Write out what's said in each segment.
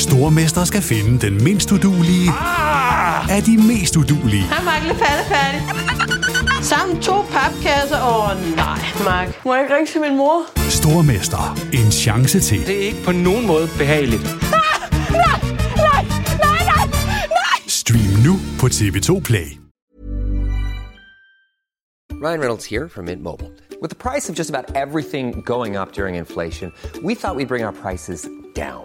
Stormester skal finde den mindst udulige Ah! af de mest udulige. Hej, Mark. Lidt færdig. Sammen to papkasser. Åh, oh, nej, Mark. Må jeg ikke ringe til min mor? Stormester. En chance til. Det er ikke på nogen måde behageligt. Stream nu på TV2 Play. Ryan Reynolds here from Mint Mobile. With the price of just about everything going up during inflation, we thought we'd bring our prices down.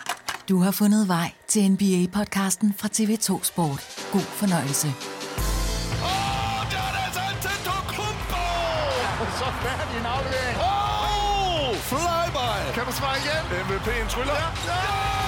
Du har fundet vej til NBA-podcasten fra TV2 Sport. God fornøjelse. oh, der er altså! Så færdig en aflevering. Oh, flyby! Kan du svare igen? MVP'en tryller. Ja!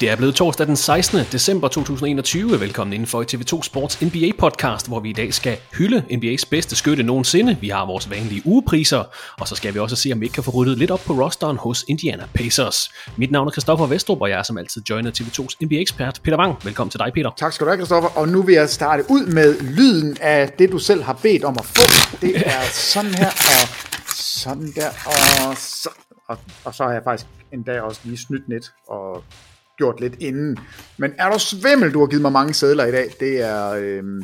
Det er blevet torsdag den 16. december 2021. Velkommen indenfor i TV2 Sports NBA podcast, hvor vi i dag skal hylde NBA's bedste skytte nogensinde. Vi har vores vanlige ugepriser, og så skal vi også se, om vi ikke kan få ryddet lidt op på rosteren hos Indiana Pacers. Mit navn er Christoffer Vestrup, og jeg er som altid joiner TV2's NBA-ekspert Peter Wang. Velkommen til dig, Peter. Tak skal du have, Christoffer. Og nu vil jeg starte ud med lyden af det, du selv har bedt om at få. Det er sådan her, og sådan der, og så. Og, og så har jeg faktisk endda også lige snydt lidt og gjort lidt inden. Men er du svimmel, du har givet mig mange sædler i dag. Det er... Øhm,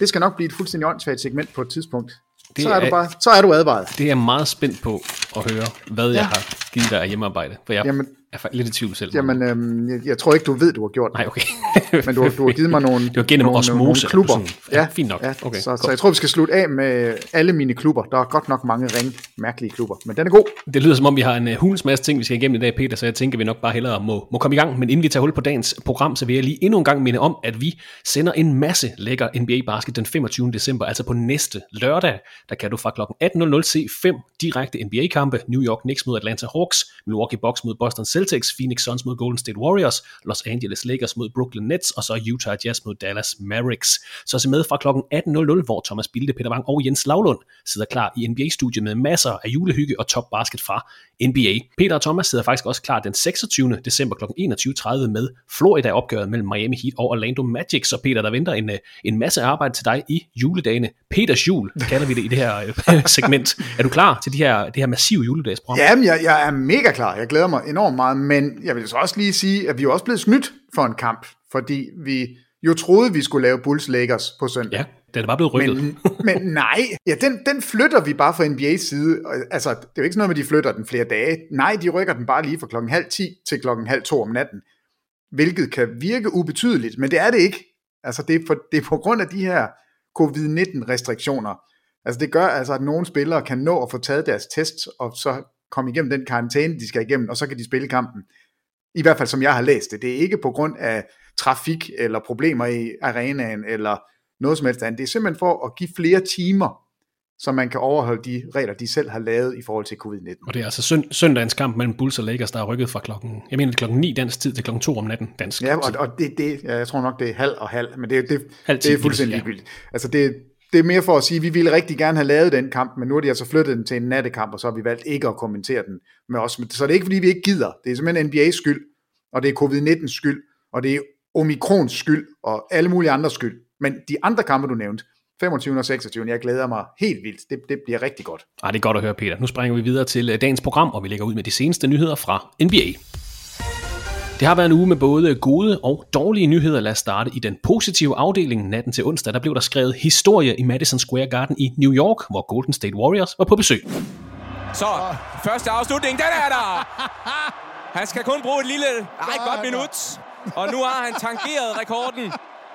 det skal nok blive et fuldstændig åndssvagt segment på et tidspunkt. Det så er, er- du bare, så er du advaret. Det er jeg meget spændt på at høre, hvad ja. Ja. jeg har givet dig af hjemmearbejde. For jeg Jamen- er lidt i tvivl selv. Jamen, øhm, jeg, jeg tror ikke, du ved, du har gjort det. Nej, okay. Men du, du har givet mig nogle, Det var gennem nogle, osmose. nogle klubber. Sådan, ja, fint nok. Ja, Okay, så, godt. så jeg tror, vi skal slutte af med alle mine klubber. Der er godt nok mange ring, mærkelige klubber, men den er god. Det lyder som om, vi har en uh, hulens masse ting, vi skal igennem i dag, Peter, så jeg tænker, vi nok bare hellere må, må komme i gang. Men inden vi tager hul på dagens program, så vil jeg lige endnu en gang minde om, at vi sender en masse lækker NBA-basket den 25. december, altså på næste lørdag. Der kan du fra kl. 18.00 se fem direkte NBA-kampe. New York Knicks mod Atlanta Hawks, Milwaukee Bucks mod Boston Celtics, Phoenix Suns mod Golden State Warriors, Los Angeles Lakers mod Brooklyn Nets, og så Utah Jazz mod Dallas Mavericks. Så se med fra kl. 18.00, hvor Thomas Bilde, Peter Wang og Jens Lavlund sidder klar i NBA-studiet med masser af julehygge og top basket fra NBA. Peter og Thomas sidder faktisk også klar den 26. december kl. 21.30 med Florida-opgøret mellem Miami Heat og Orlando Magic. Så Peter, der venter en, øh, en masse arbejde til dig i juledagene. Peters jul, kalder vi det i det her øh, segment. Er du klar til de her, det her massive juledagsprogram? Jamen, jeg, jeg er mega klar. Jeg glæder mig enormt meget, men jeg vil så også lige sige, at vi er jo også blevet snydt for en kamp, fordi vi jo troede, vi skulle lave Bulls Lakers på søndag. Ja, den er bare blevet rykket. Men, men nej, ja, den, den flytter vi bare fra NBA's side. Altså, det er jo ikke sådan noget med, at de flytter den flere dage. Nej, de rykker den bare lige fra klokken halv 10 til klokken halv to om natten. Hvilket kan virke ubetydeligt, men det er det ikke. Altså, det er, for, det er på grund af de her covid-19 restriktioner. Altså, det gør altså, at nogle spillere kan nå at få taget deres test, og så komme igennem den karantæne, de skal igennem, og så kan de spille kampen. I hvert fald, som jeg har læst det. Det er ikke på grund af trafik, eller problemer i arenaen, eller noget som helst andet. Det er simpelthen for at give flere timer, så man kan overholde de regler, de selv har lavet i forhold til covid-19. Og det er altså søn, søndagens kamp mellem Bulls og Lakers, der er rykket fra klokken, jeg mener er klokken 9 dansk tid til klokken 2 om natten dansk Ja, tid. og, og det, det, ja, jeg tror nok, det er halv og halv, men det, det, Halv det er fuldstændig sige, ja. ligegyldigt. Altså det, det er mere for at sige, at vi ville rigtig gerne have lavet den kamp, men nu har de altså flyttet den til en nattekamp, og så har vi valgt ikke at kommentere den med os. Så det er ikke, fordi vi ikke gider. Det er simpelthen NBA's skyld, og det er covid-19's skyld, og det er omikrons skyld og alle mulige andres skyld. Men de andre kampe, du nævnte, 25. og 26. Jeg glæder mig helt vildt. Det, det bliver rigtig godt. Ah, det er godt at høre, Peter. Nu springer vi videre til øh, dagens program, og vi lægger ud med de seneste nyheder fra NBA. Det har været en uge med både gode og dårlige nyheder. Lad os starte i den positive afdeling. Natten til onsdag, der blev der skrevet historie i Madison Square Garden i New York, hvor Golden State Warriors var på besøg. Så, første afslutning, den er der! Han skal kun bruge et lille, ej, godt minut. Og nu har han tangeret rekorden.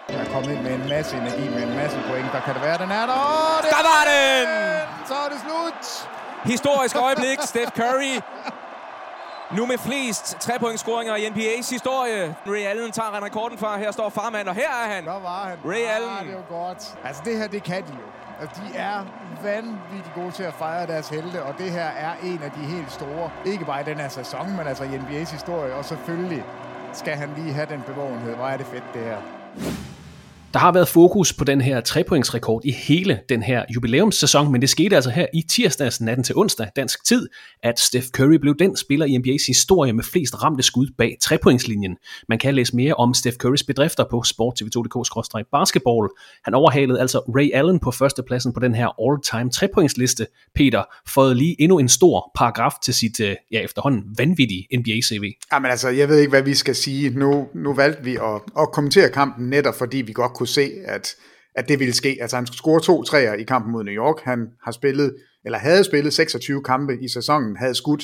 Jeg er kommet ind med en masse energi, med en masse point. Der kan det være, den er der. Oh, det der var den! Så er det slut! Historisk øjeblik. Steph Curry nu med flest trepointscoringer i NBA's historie. Ray Allen tager rekorden fra. Her står farmand, og her er han. Der var han. Ray ah, Allen. det er jo godt. Altså det her, det kan de jo. Altså, de er vanvittigt gode til at fejre deres helte, og det her er en af de helt store. Ikke bare i den her sæson, men altså i NBA's historie. Og selvfølgelig skal han lige have den bevågenhed. Hvor er det fedt, det her. Der har været fokus på den her trepointsrekord i hele den her jubilæumssæson, men det skete altså her i tirsdags natten til onsdag dansk tid, at Steph Curry blev den spiller i NBA's historie med flest ramte skud bag trepointslinjen. Man kan læse mere om Steph Currys bedrifter på sporttv2.dk-basketball. Han overhalede altså Ray Allen på førstepladsen på den her all-time trepointsliste. Peter fået lige endnu en stor paragraf til sit øh, ja, efterhånden vanvittige NBA-CV. Jamen altså, jeg ved ikke, hvad vi skal sige. Nu, nu valgte vi at, at kommentere kampen netop, fordi vi godt kunne se, at, at det ville ske. Altså han skulle score to træer i kampen mod New York. Han har spillet, eller havde spillet 26 kampe i sæsonen, havde skudt,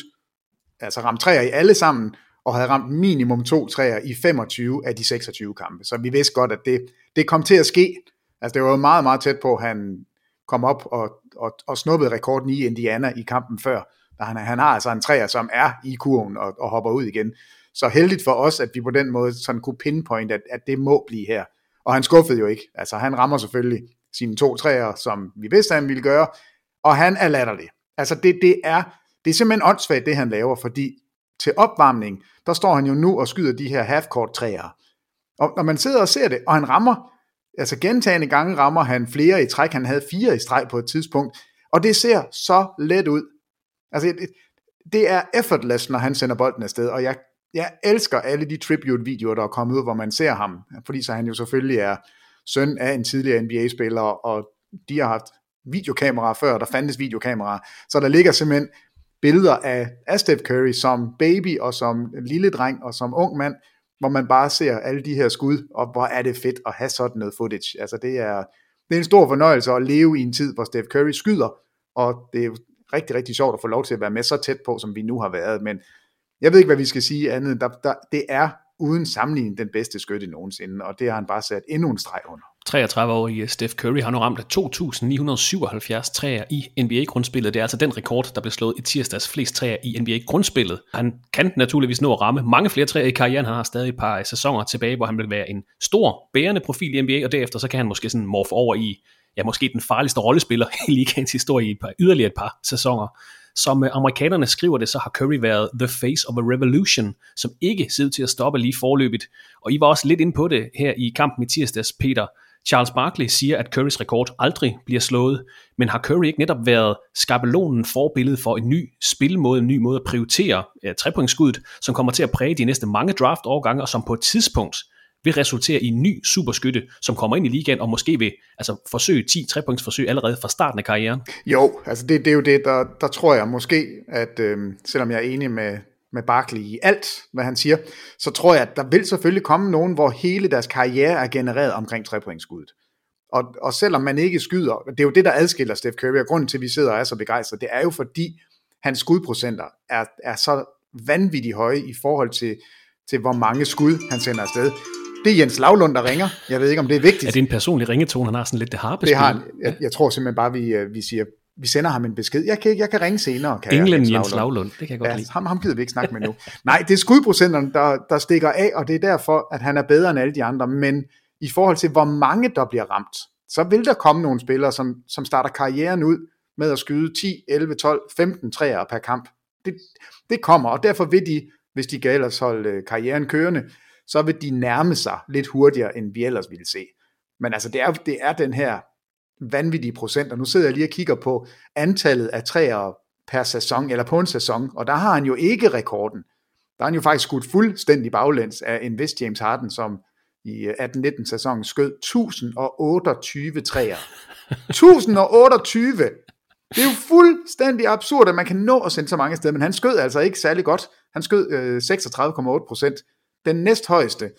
altså ramt træer i alle sammen, og havde ramt minimum to træer i 25 af de 26 kampe. Så vi vidste godt, at det, det kom til at ske. Altså det var meget, meget tæt på, at han kom op og, og, og snuppede rekorden i Indiana i kampen før. Han, han har altså en træer, som er i kurven og, og hopper ud igen. Så heldigt for os, at vi på den måde sådan kunne pinpoint, at, at det må blive her. Og han skuffede jo ikke. Altså han rammer selvfølgelig sine to træer, som vi vidste, han ville gøre, og han er latterlig. Altså det, det, er, det er simpelthen åndssvagt, det han laver, fordi til opvarmning, der står han jo nu og skyder de her half-court træer. Og når man sidder og ser det, og han rammer, altså gentagende gange rammer han flere i træk, han havde fire i streg på et tidspunkt, og det ser så let ud. Altså det, det er effortless, når han sender bolden afsted, og jeg jeg elsker alle de tribute-videoer, der er kommet ud, hvor man ser ham, fordi så han jo selvfølgelig er søn af en tidligere NBA-spiller, og de har haft videokameraer før, der fandtes videokameraer, så der ligger simpelthen billeder af, af Steph Curry som baby, og som lille dreng, og som ung mand, hvor man bare ser alle de her skud, og hvor er det fedt at have sådan noget footage. Altså det er, det er en stor fornøjelse at leve i en tid, hvor Steph Curry skyder, og det er jo rigtig, rigtig sjovt at få lov til at være med så tæt på, som vi nu har været, men jeg ved ikke, hvad vi skal sige andet. Der, der, det er uden sammenligning den bedste skytte nogensinde, og det har han bare sat endnu en streg under. 33-årige Steph Curry har nu ramt 2.977 træer i NBA-grundspillet. Det er altså den rekord, der blev slået i tirsdags flest træer i NBA-grundspillet. Han kan naturligvis nå at ramme mange flere træer i karrieren. Han har stadig et par sæsoner tilbage, hvor han vil være en stor, bærende profil i NBA, og derefter så kan han måske sådan morfe over i ja, måske den farligste rollespiller i ligaens historie i et par, yderligere et par sæsoner. Som øh, amerikanerne skriver det, så har Curry været the face of a revolution, som ikke ser ud til at stoppe lige forløbet. Og I var også lidt inde på det her i kampen i tirsdags, Peter. Charles Barkley siger, at Currys rekord aldrig bliver slået, men har Curry ikke netop været skabelonen forbillede for en ny spilmåde, en ny måde at prioritere ja, trepointskuddet, som kommer til at præge de næste mange draft-årgange, og som på et tidspunkt vil resultere i en ny superskytte, som kommer ind i ligaen og måske vil altså, forsøge 10 trepointsforsøg allerede fra starten af karrieren? Jo, altså det, det er jo det, der, der tror jeg måske, at øh, selvom jeg er enig med, med Barkley i alt, hvad han siger, så tror jeg, at der vil selvfølgelig komme nogen, hvor hele deres karriere er genereret omkring trepointskuddet. Og, og selvom man ikke skyder, det er jo det, der adskiller Steph Curry, og grunden til, at vi sidder og er så begejstrede, det er jo fordi, hans skudprocenter er, er så vanvittigt høje i forhold til, til, hvor mange skud han sender afsted. Det er Jens Lavlund, der ringer. Jeg ved ikke, om det er vigtigt. Er det en personlig ringetone? Han har sådan lidt det harpespil. Det har. Jeg, jeg tror simpelthen bare, vi, øh, vi siger, vi sender ham en besked. Jeg kan, jeg kan ringe senere. Kan England Jens, Jens Lavlund. Det kan jeg godt ja, lide. Ham, ham gider vi ikke snakke med nu. Nej, det er skudprocenterne, der, der stikker af, og det er derfor, at han er bedre end alle de andre. Men i forhold til, hvor mange der bliver ramt, så vil der komme nogle spillere, som, som starter karrieren ud med at skyde 10, 11, 12, 15 træer per kamp. Det, det kommer, og derfor vil de, hvis de kan ellers holde øh, karrieren kørende, så vil de nærme sig lidt hurtigere, end vi ellers ville se. Men altså, det er, det er den her vanvittige procent, og nu sidder jeg lige og kigger på antallet af træer per sæson, eller på en sæson, og der har han jo ikke rekorden. Der har han jo faktisk skudt fuldstændig baglæns af en vis James Harden, som i 18-19 sæsonen skød 1028 træer. 1028! Det er jo fuldstændig absurd, at man kan nå at sende så mange steder, men han skød altså ikke særlig godt. Han skød øh, 36,8 procent. Den næsthøjeste,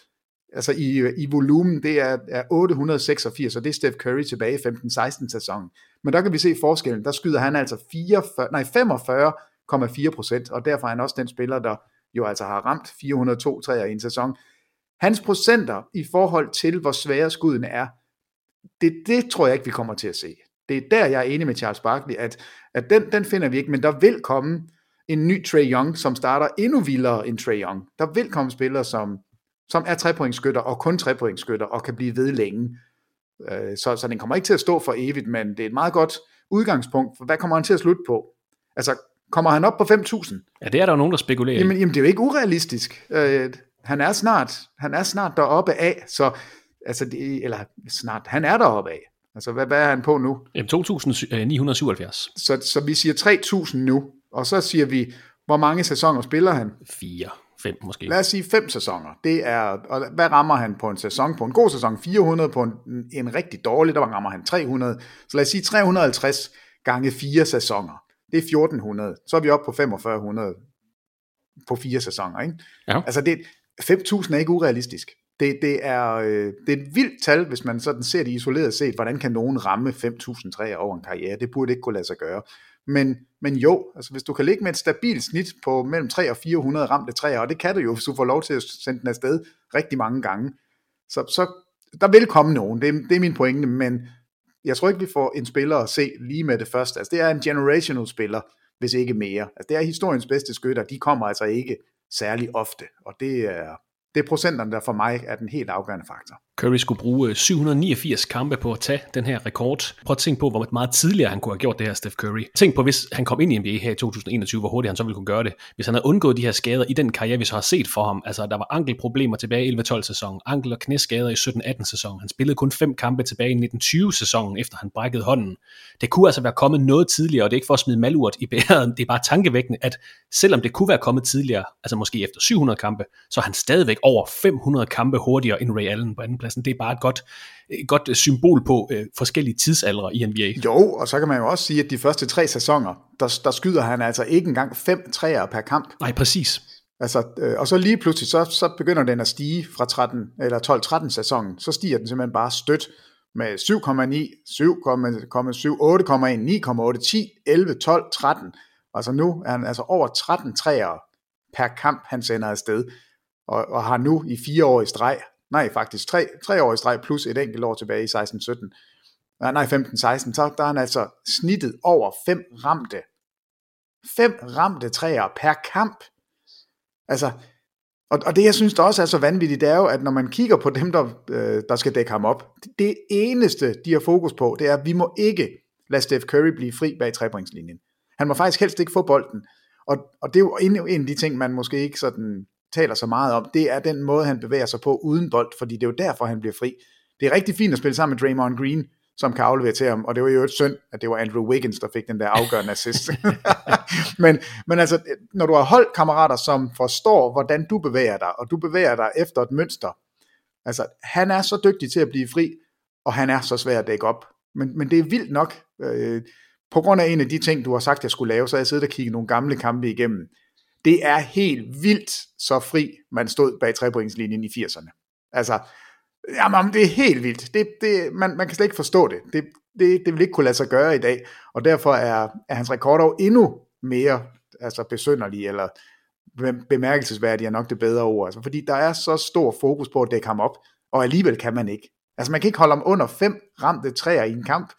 altså i, øh, i volumen, det er, er 886, og det er Steph Curry tilbage i 15-16 sæsonen. Men der kan vi se forskellen. Der skyder han altså 44, nej, 45,4 procent, og derfor er han også den spiller, der jo altså har ramt 402 træer i en sæson. Hans procenter i forhold til, hvor svære skuddene er, det, det tror jeg ikke, vi kommer til at se. Det er der, jeg er enig med Charles Barkley, at, at den, den finder vi ikke, men der vil komme en ny Trey Young, som starter endnu vildere end Trey Young. Der vil komme spillere, som, som er trepointskytter og kun trepointskytter og kan blive ved længe. Øh, så, så den kommer ikke til at stå for evigt, men det er et meget godt udgangspunkt, for hvad kommer han til at slutte på? Altså, kommer han op på 5.000? Ja, det er der jo nogen, der spekulerer jamen, jamen, det er jo ikke urealistisk. Øh, han er snart, han er snart deroppe af, så altså det, eller snart, han er deroppe af. Altså, hvad, hvad er han på nu? Jamen, 2.977. Så, så vi siger 3.000 nu, og så siger vi, hvor mange sæsoner spiller han? Fire, fem måske. Lad os sige fem sæsoner. Det er, og hvad rammer han på en sæson? På en god sæson 400, på en, en rigtig dårlig, der rammer han 300. Så lad os sige 350 gange fire sæsoner. Det er 1400. Så er vi oppe på 4500 på fire sæsoner. Ikke? Ja. Altså det, 5.000 er ikke urealistisk. Det, det, er, øh, det er et vildt tal, hvis man sådan ser det isoleret set. Hvordan kan nogen ramme 5.000 træer over en karriere? Det burde ikke kunne lade sig gøre. Men, men jo, altså hvis du kan ligge med et stabilt snit på mellem 3 og 400 ramte træer, og det kan du jo, hvis du får lov til at sende den afsted rigtig mange gange, så, så der vil komme nogen, det, er, det er min pointe, men jeg tror ikke, vi får en spiller at se lige med det første. Altså det er en generational spiller, hvis ikke mere. Altså det er historiens bedste skytter, de kommer altså ikke særlig ofte, og det er, det er procenterne, der for mig er den helt afgørende faktor. Curry skulle bruge øh, 789 kampe på at tage den her rekord. Prøv at tænke på, hvor meget tidligere han kunne have gjort det her, Steph Curry. Tænk på, hvis han kom ind i NBA her i 2021, hvor hurtigt han så ville kunne gøre det. Hvis han havde undgået de her skader i den karriere, vi så har set for ham. Altså, der var ankelproblemer tilbage i 11-12 sæsonen, ankel- og knæskader i 17-18 sæsonen. Han spillede kun fem kampe tilbage i 1920 sæsonen, efter han brækkede hånden. Det kunne altså være kommet noget tidligere, og det er ikke for at smide malurt i bæret. Det er bare tankevækkende, at selvom det kunne være kommet tidligere, altså måske efter 700 kampe, så er han stadigvæk over 500 kampe hurtigere end Ray Allen på andenpladsen. Det er bare et godt, et godt symbol på øh, forskellige tidsaldre i NBA. Jo, og så kan man jo også sige, at de første tre sæsoner, der, der skyder han altså ikke engang fem træer per kamp. Nej, præcis. Altså, øh, og så lige pludselig, så, så begynder den at stige fra 13, eller 12-13 sæsonen, så stiger den simpelthen bare stødt med 7,9, 7,7, 8,1, 9,8, 10, 11, 12, 13. Altså nu er han altså over 13 træer per kamp, han sender afsted, og, og har nu i fire år i streg nej faktisk tre, tre år i streg plus et enkelt år tilbage i 16-17, nej 15-16, så der er han altså snittet over fem ramte, fem ramte træer per kamp. Altså, og, og det jeg synes der også er så vanvittigt, det er jo, at når man kigger på dem, der, øh, der skal dække ham op, det, det eneste, de har fokus på, det er, at vi må ikke lade Steph Curry blive fri bag trepointslinjen. Han må faktisk helst ikke få bolden. Og, og det er jo en, en af de ting, man måske ikke sådan taler så meget om, det er den måde, han bevæger sig på uden bold, fordi det er jo derfor, han bliver fri. Det er rigtig fint at spille sammen med Draymond Green, som kan aflevere til ham, og det var jo et synd, at det var Andrew Wiggins, der fik den der afgørende assist. men, men altså, når du har holdkammerater, som forstår, hvordan du bevæger dig, og du bevæger dig efter et mønster, altså, han er så dygtig til at blive fri, og han er så svær at dække op. Men, men det er vildt nok, øh, på grund af en af de ting, du har sagt, jeg skulle lave, så har jeg siddet og kigget nogle gamle kampe igennem. Det er helt vildt så fri, man stod bag trepointslinjen i 80'erne. Altså, jamen, det er helt vildt. Det, det, man, man kan slet ikke forstå det. Det, det. det vil ikke kunne lade sig gøre i dag, og derfor er, er hans rekorder endnu mere altså besynderlig, eller bemærkelsesværdig er nok det bedre ord. Altså, fordi der er så stor fokus på at dække ham op, og alligevel kan man ikke. Altså man kan ikke holde ham under fem ramte træer i en kamp,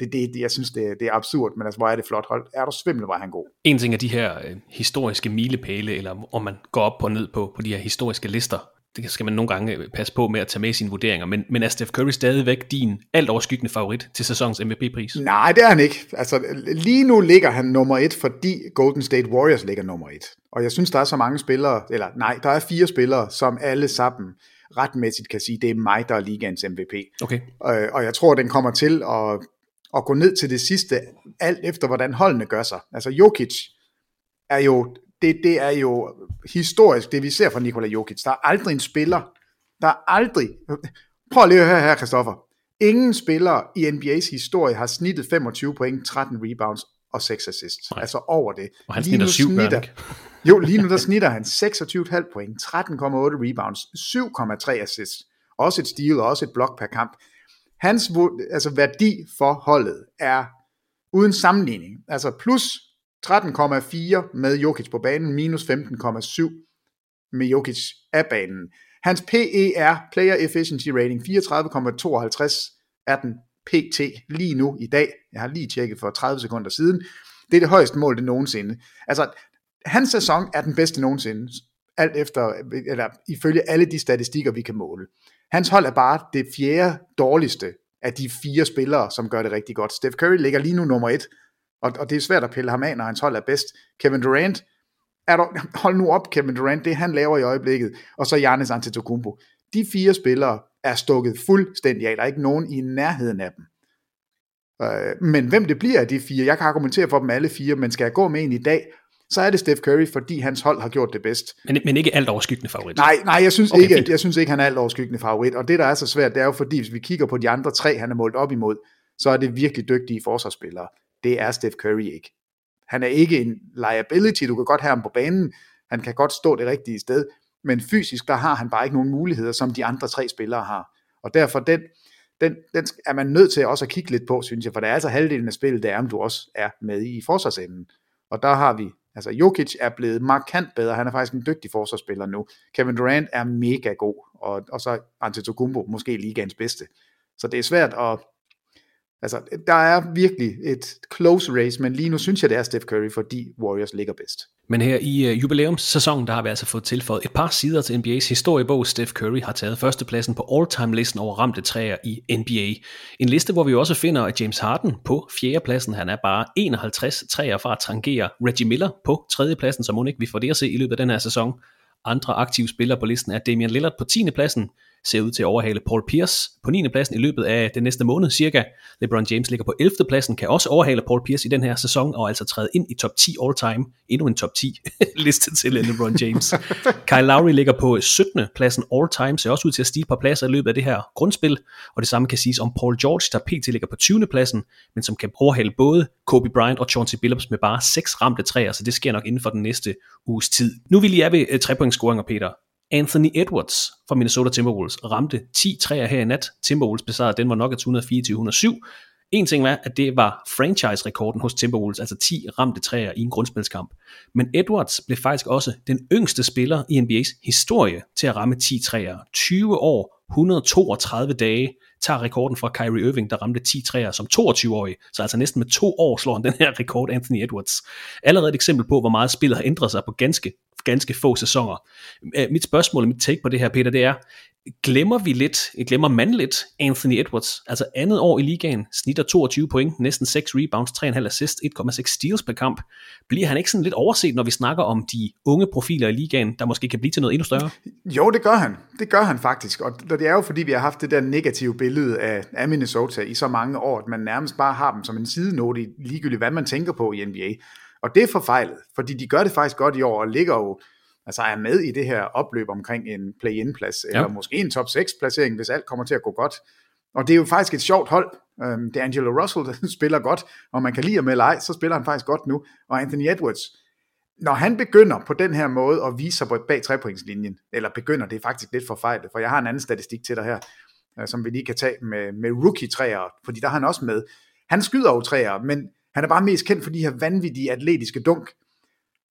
det, det, jeg synes, det, det er absurd, men altså, hvor er det flot hold. Er du svimmel, var han god. En ting er de her øh, historiske milepæle, eller om man går op og ned på, på de her historiske lister. Det skal man nogle gange øh, passe på med at tage med sine vurderinger. Men, men er Steph Curry stadigvæk din alt overskyggende favorit til sæsonens MVP-pris? Nej, det er han ikke. Altså, lige nu ligger han nummer et, fordi Golden State Warriors ligger nummer et. Og jeg synes, der er så mange spillere, eller nej, der er fire spillere, som alle sammen retmæssigt kan sige, det er mig, der er ligaens MVP. Okay. Og, og jeg tror, den kommer til at at gå ned til det sidste, alt efter hvordan holdene gør sig. Altså Jokic er jo, det, det er jo historisk, det vi ser fra Nikola Jokic. Der er aldrig en spiller, Der er aldrig... Prøv lige at høre her, Christoffer. Ingen spillere i NBA's historie har snittet 25 point, 13 rebounds og 6 assists. Nej. Altså over det. Og han lige snitter 7, snitter, Jo, lige nu der snitter han 26,5 point, 13,8 rebounds, 7,3 assists. Også et steal og også et blok per kamp. Hans altså, værdi for holdet er uden sammenligning. Altså plus 13,4 med Jokic på banen, minus 15,7 med Jokic af banen. Hans PER, Player Efficiency Rating, 34,52 er den PT lige nu i dag. Jeg har lige tjekket for 30 sekunder siden. Det er det højeste mål, det nogensinde. Altså, hans sæson er den bedste nogensinde, alt efter, eller ifølge alle de statistikker, vi kan måle. Hans hold er bare det fjerde dårligste af de fire spillere, som gør det rigtig godt. Steph Curry ligger lige nu nummer et, og, og det er svært at pille ham af, når hans hold er bedst. Kevin Durant, er der, hold nu op Kevin Durant, det han laver i øjeblikket, og så Giannis Antetokounmpo. De fire spillere er stukket fuldstændig af. Der er ikke nogen i nærheden af dem. Øh, men hvem det bliver af de fire, jeg kan argumentere for dem alle fire, men skal jeg gå med en i dag, så er det Steph Curry, fordi hans hold har gjort det bedst. Men, men ikke alt overskyggende favorit? Nej, nej jeg, synes okay, ikke, fint. jeg synes ikke, han er alt overskyggende favorit. Og det, der er så svært, det er jo fordi, hvis vi kigger på de andre tre, han er målt op imod, så er det virkelig dygtige forsvarsspillere. Det er Steph Curry ikke. Han er ikke en liability, du kan godt have ham på banen, han kan godt stå det rigtige sted, men fysisk, der har han bare ikke nogen muligheder, som de andre tre spillere har. Og derfor, den, den, den er man nødt til også at kigge lidt på, synes jeg, for det er altså halvdelen af spillet, det er, om du også er med i forsvarsenden. Og der har vi, altså Jokic er blevet markant bedre, han er faktisk en dygtig forsvarsspiller nu. Kevin Durant er mega god, og, og så Antetokounmpo måske ligaens bedste. Så det er svært at, Altså, der er virkelig et close race, men lige nu synes jeg, det er Steph Curry, fordi Warriors ligger bedst. Men her i uh, jubilæumssæsonen, der har vi altså fået tilføjet et par sider til NBA's historiebog. Steph Curry har taget førstepladsen på all-time-listen over ramte træer i NBA. En liste, hvor vi også finder James Harden på fjerdepladsen. Han er bare 51 træer fra at trangere Reggie Miller på tredjepladsen, så må ikke vi får det at se i løbet af den her sæson. Andre aktive spillere på listen er Damian Lillard på 10. pladsen, ser ud til at overhale Paul Pierce på 9. pladsen i løbet af den næste måned cirka. LeBron James ligger på 11. pladsen, kan også overhale Paul Pierce i den her sæson, og altså træde ind i top 10 all time. Endnu en top 10 liste til LeBron James. Kyle Lowry ligger på 17. pladsen all time, ser også ud til at stige på pladser i løbet af det her grundspil, og det samme kan siges om Paul George, der pt. ligger på 20. pladsen, men som kan overhale både Kobe Bryant og Chauncey Billups med bare 6 ramte træer, så det sker nok inden for den næste uges tid. Nu vil jeg ved 3 point scoringer, Peter. Anthony Edwards fra Minnesota Timberwolves ramte 10 træer her i nat. Timberwolves besejrede Denver Nuggets 124-107. En ting var, at det var franchise-rekorden hos Timberwolves, altså 10 ramte træer i en grundspilskamp. Men Edwards blev faktisk også den yngste spiller i NBA's historie til at ramme 10 træer. 20 år, 132 dage tager rekorden fra Kyrie Irving, der ramte 10 træer som 22-årig. Så altså næsten med to år slår han den her rekord, Anthony Edwards. Allerede et eksempel på, hvor meget spillet har ændret sig på ganske ganske få sæsoner. Øh, mit spørgsmål, og mit take på det her, Peter, det er, glemmer vi lidt, glemmer man lidt Anthony Edwards, altså andet år i ligaen, snitter 22 point, næsten 6 rebounds, 3,5 assist, 1,6 steals per kamp. Bliver han ikke sådan lidt overset, når vi snakker om de unge profiler i ligaen, der måske kan blive til noget endnu større? Jo, det gør han. Det gør han faktisk, og det er jo fordi, vi har haft det der negative billede af, af Minnesota i så mange år, at man nærmest bare har dem som en sidenote ligegyldigt, hvad man tænker på i NBA. Og det er forfejlet, fordi de gør det faktisk godt i år, og ligger jo, altså er med i det her opløb omkring en play-in-plads, ja. eller måske en top 6-placering, hvis alt kommer til at gå godt. Og det er jo faktisk et sjovt hold. Um, det er Angelo Russell, der spiller godt, og man kan lide ham eller ej, så spiller han faktisk godt nu. Og Anthony Edwards, når han begynder på den her måde at vise sig bag trepointslinjen, eller begynder, det er faktisk lidt forfejlet, for jeg har en anden statistik til dig her, øh, som vi lige kan tage med, med rookie-træer, fordi der er han også med. Han skyder jo træer, men han er bare mest kendt for de her vanvittige atletiske dunk.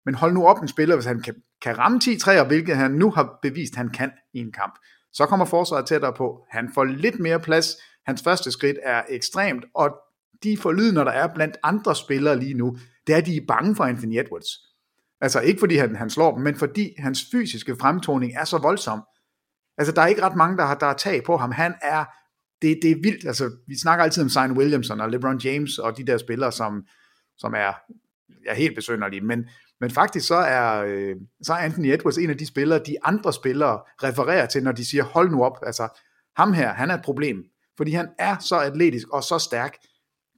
Men hold nu op en spiller, hvis han kan, kan ramme 10 træer, hvilket han nu har bevist, han kan i en kamp. Så kommer forsvaret tættere på. Han får lidt mere plads. Hans første skridt er ekstremt, og de forlydende, der er blandt andre spillere lige nu, det er, at de er bange for Anthony Edwards. Altså ikke fordi han, han slår dem, men fordi hans fysiske fremtoning er så voldsom. Altså der er ikke ret mange, der har, der har tag på ham. Han er det, det er vildt. Altså, vi snakker altid om Zion Williamson og LeBron James og de der spillere, som, som er, er helt besønderlige, men, men faktisk så er, øh, så er Anthony Edwards en af de spillere, de andre spillere refererer til, når de siger, hold nu op, altså ham her, han er et problem, fordi han er så atletisk og så stærk.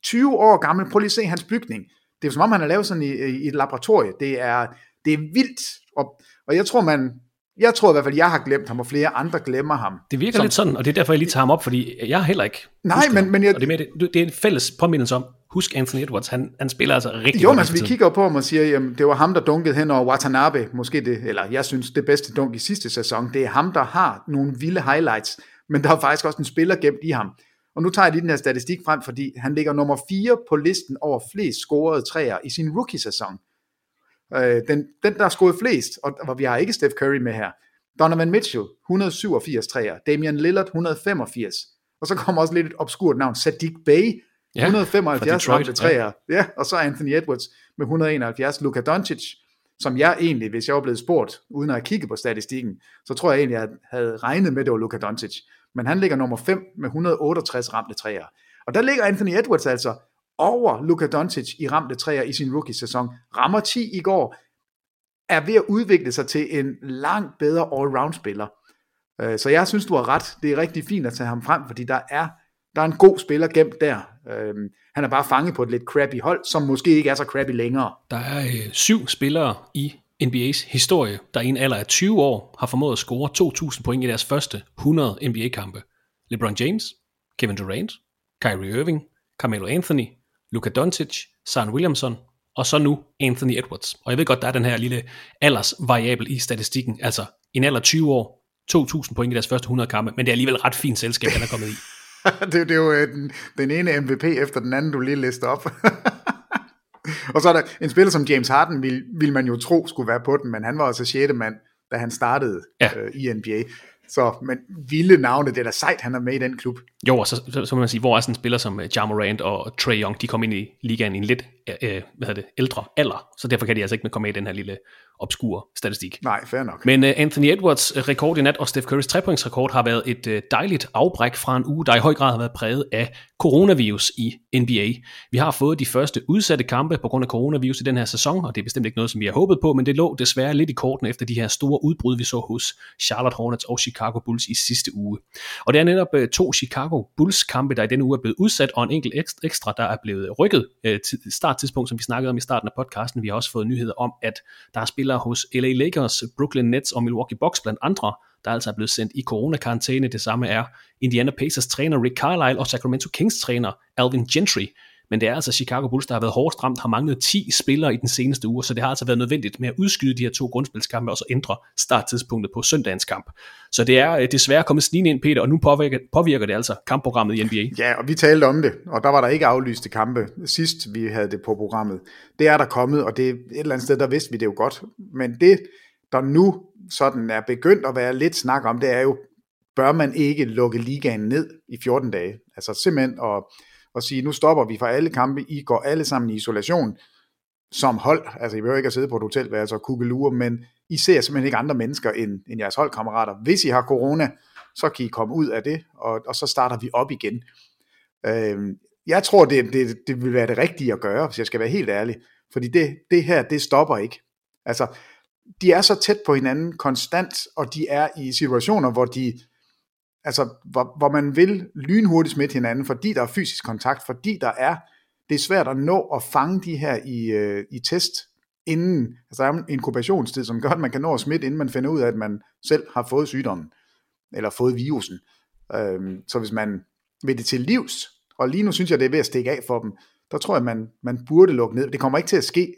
20 år gammel, prøv lige at se hans bygning. Det er som om, han har lavet sådan i, i et laboratorie. Det er, det er vildt, og, og jeg tror, man, jeg tror i hvert fald, jeg har glemt ham, og flere andre glemmer ham. Det virker som, lidt sådan, og det er derfor, jeg lige tager ham op, fordi jeg heller ikke Nej, men, men jeg, og det er, med, det, det er en fælles påmindelse om, husk Anthony Edwards, han, han spiller altså rigtig Jo, men altså, vi kigger på ham og siger, jamen, det var ham, der dunkede hen over Watanabe, måske det, eller jeg synes, det bedste dunk i sidste sæson, det er ham, der har nogle vilde highlights, men der er faktisk også en spiller gemt i ham. Og nu tager jeg lige den her statistik frem, fordi han ligger nummer 4 på listen over flest scorede træer i sin rookie-sæson. Øh, den, den, der har scoret flest, og, og vi har ikke Steph Curry med her, Donovan Mitchell, 187 træer, Damian Lillard, 185, og så kommer også lidt et obskurt navn, Sadiq Bey, Ja, 175 fra Detroit, ramte træer, ja. ja, og så Anthony Edwards med 171, Luka Doncic, som jeg egentlig, hvis jeg var blevet spurgt, uden at kigge på statistikken, så tror jeg egentlig, at jeg havde regnet med, at det var Luka Doncic. Men han ligger nummer 5 med 168 ramte træer. Og der ligger Anthony Edwards altså over Luka Doncic i ramte træer i sin rookie-sæson. Rammer 10 i går, er ved at udvikle sig til en langt bedre all-round-spiller. Øh, Så jeg synes, du har ret. Det er rigtig fint at tage ham frem, fordi der er, der er en god spiller gemt der. Øhm, Han er bare fanget på et lidt crappy hold, som måske ikke er så crappy længere. Der er øh, syv spillere i NBA's historie, der i en alder af 20 år har formået at score 2.000 point i deres første 100 NBA-kampe. LeBron James, Kevin Durant, Kyrie Irving, Carmelo Anthony, Luka Doncic, Zion Williamson og så nu Anthony Edwards. Og jeg ved godt, der er den her lille aldersvariabel i statistikken, altså en alder af 20 år, 2.000 point i deres første 100 kampe, men det er alligevel ret fint selskab, han er kommet i. det, det er jo øh, den, den ene MVP efter den anden, du lige lister op. og så er der en spiller som James Harden, vil, vil man jo tro skulle være på den, men han var altså 6. mand, da han startede Ja. øh, i NBA. Så, men vilde navne, det er da sejt, han er med i den klub. Jo, og så, så, så må man sige, hvor er sådan en spiller som uh, Ja Morant og Trey Young, de kom ind i ligaen i en lidt uh, hvad hedder det, ældre alder, så derfor kan de altså ikke komme med i den her lille obskure statistik. Nej, fair nok. Men uh, Anthony Edwards rekord i nat og Steph Currys trepointsrekord har været et uh, dejligt afbræk fra en uge, der i høj grad har været præget af coronavirus i NBA. Vi har fået de første udsatte kampe på grund af coronavirus i den her sæson, og det er bestemt ikke noget, som vi har håbet på, men det lå desværre lidt i korten efter de her store udbrud, vi så hos Charlotte Hornets og Chicago Bulls i sidste uge. Og det er netop uh, to Chicago Bulls kampe, der i denne uge er blevet udsat, og en enkelt ekstra, der er blevet rykket øh, til starttidspunkt, som vi snakkede om i starten af podcasten. Vi har også fået nyheder om, at der er spillere hos LA Lakers, Brooklyn Nets og Milwaukee Bucks blandt andre, der altså er blevet sendt i coronakarantæne. Det samme er Indiana Pacers træner Rick Carlisle og Sacramento Kings træner Alvin Gentry. Men det er altså Chicago Bulls, der har været hårdt ramt, har manglet 10 spillere i den seneste uge, så det har altså været nødvendigt med at udskyde de her to grundspilskampe og så ændre starttidspunktet på søndagens kamp. Så det er øh, desværre kommet snigende ind, Peter, og nu påvirker, påvirker det altså kampprogrammet i NBA. Ja, og vi talte om det, og der var der ikke aflyste kampe sidst, vi havde det på programmet. Det er der kommet, og det er et eller andet sted, der vidste vi det jo godt. Men det, der nu sådan er begyndt at være lidt snak om, det er jo, bør man ikke lukke ligaen ned i 14 dage? Altså simpelthen at, og sige, nu stopper vi for alle kampe, I går alle sammen i isolation som hold. Altså I behøver ikke at sidde på et hotelværelse og kukkelure, men I ser simpelthen ikke andre mennesker end, end jeres holdkammerater. Hvis I har corona, så kan I komme ud af det, og, og så starter vi op igen. Øh, jeg tror, det, det, det vil være det rigtige at gøre, hvis jeg skal være helt ærlig. Fordi det, det her, det stopper ikke. Altså, de er så tæt på hinanden konstant, og de er i situationer, hvor de, altså, hvor, hvor man vil lynhurtigt smitte hinanden, fordi der er fysisk kontakt, fordi der er, det er svært at nå at fange de her i, øh, i test, inden, altså der er en inkubationstid, som gør, at man kan nå at smitte, inden man finder ud af, at man selv har fået sygdommen, eller fået virusen. Øhm, så hvis man vil det til livs, og lige nu synes jeg, det er ved at stikke af for dem, der tror jeg, man, man burde lukke ned. Det kommer ikke til at ske,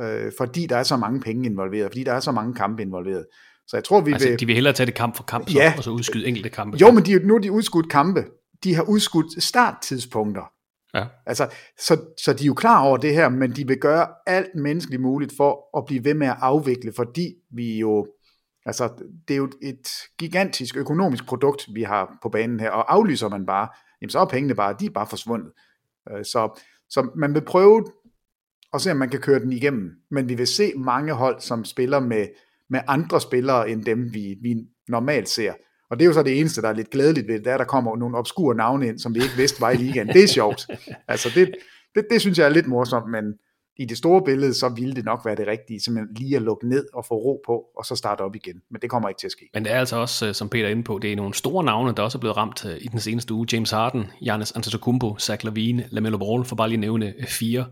øh, fordi der er så mange penge involveret, fordi der er så mange kampe involveret. Så jeg tror, vi Altså, vil... de vil hellere tage det kamp for kamp, så, Ja. og så udskyde enkelte kampe. Jo, men de, nu er de udskudt kampe. De har udskudt starttidspunkter. Ja. Altså, så, så de er jo klar over det her, men de vil gøre alt menneskeligt muligt for at blive ved med at afvikle, fordi vi jo, altså, det er jo et gigantisk økonomisk produkt, vi har på banen her, og aflyser man bare, jamen så er pengene bare, de er bare forsvundet. Øh, Så, så man vil prøve at se, om man kan køre den igennem, men vi vil se mange hold, som spiller med, med andre spillere, end dem vi, vi normalt ser. Og det er jo så det eneste, der er lidt glædeligt ved det, det er, at der kommer nogle obskure navne ind, som vi ikke vidste var i ligaen. Det er sjovt. Altså det, det, det synes jeg er lidt morsomt, men i det store billede, så ville det nok være det rigtige, simpelthen lige at lukke ned og få ro på, og så starte op igen. Men det kommer ikke til at ske. Men det er altså også, øh, som Peter er inde på, det er nogle store navne, der også er blevet ramt øh, i den seneste uge. James Harden, Giannis Antetokounmpo, Zach Lavine, LaMelo Ball, for bare lige nævne øh, fire.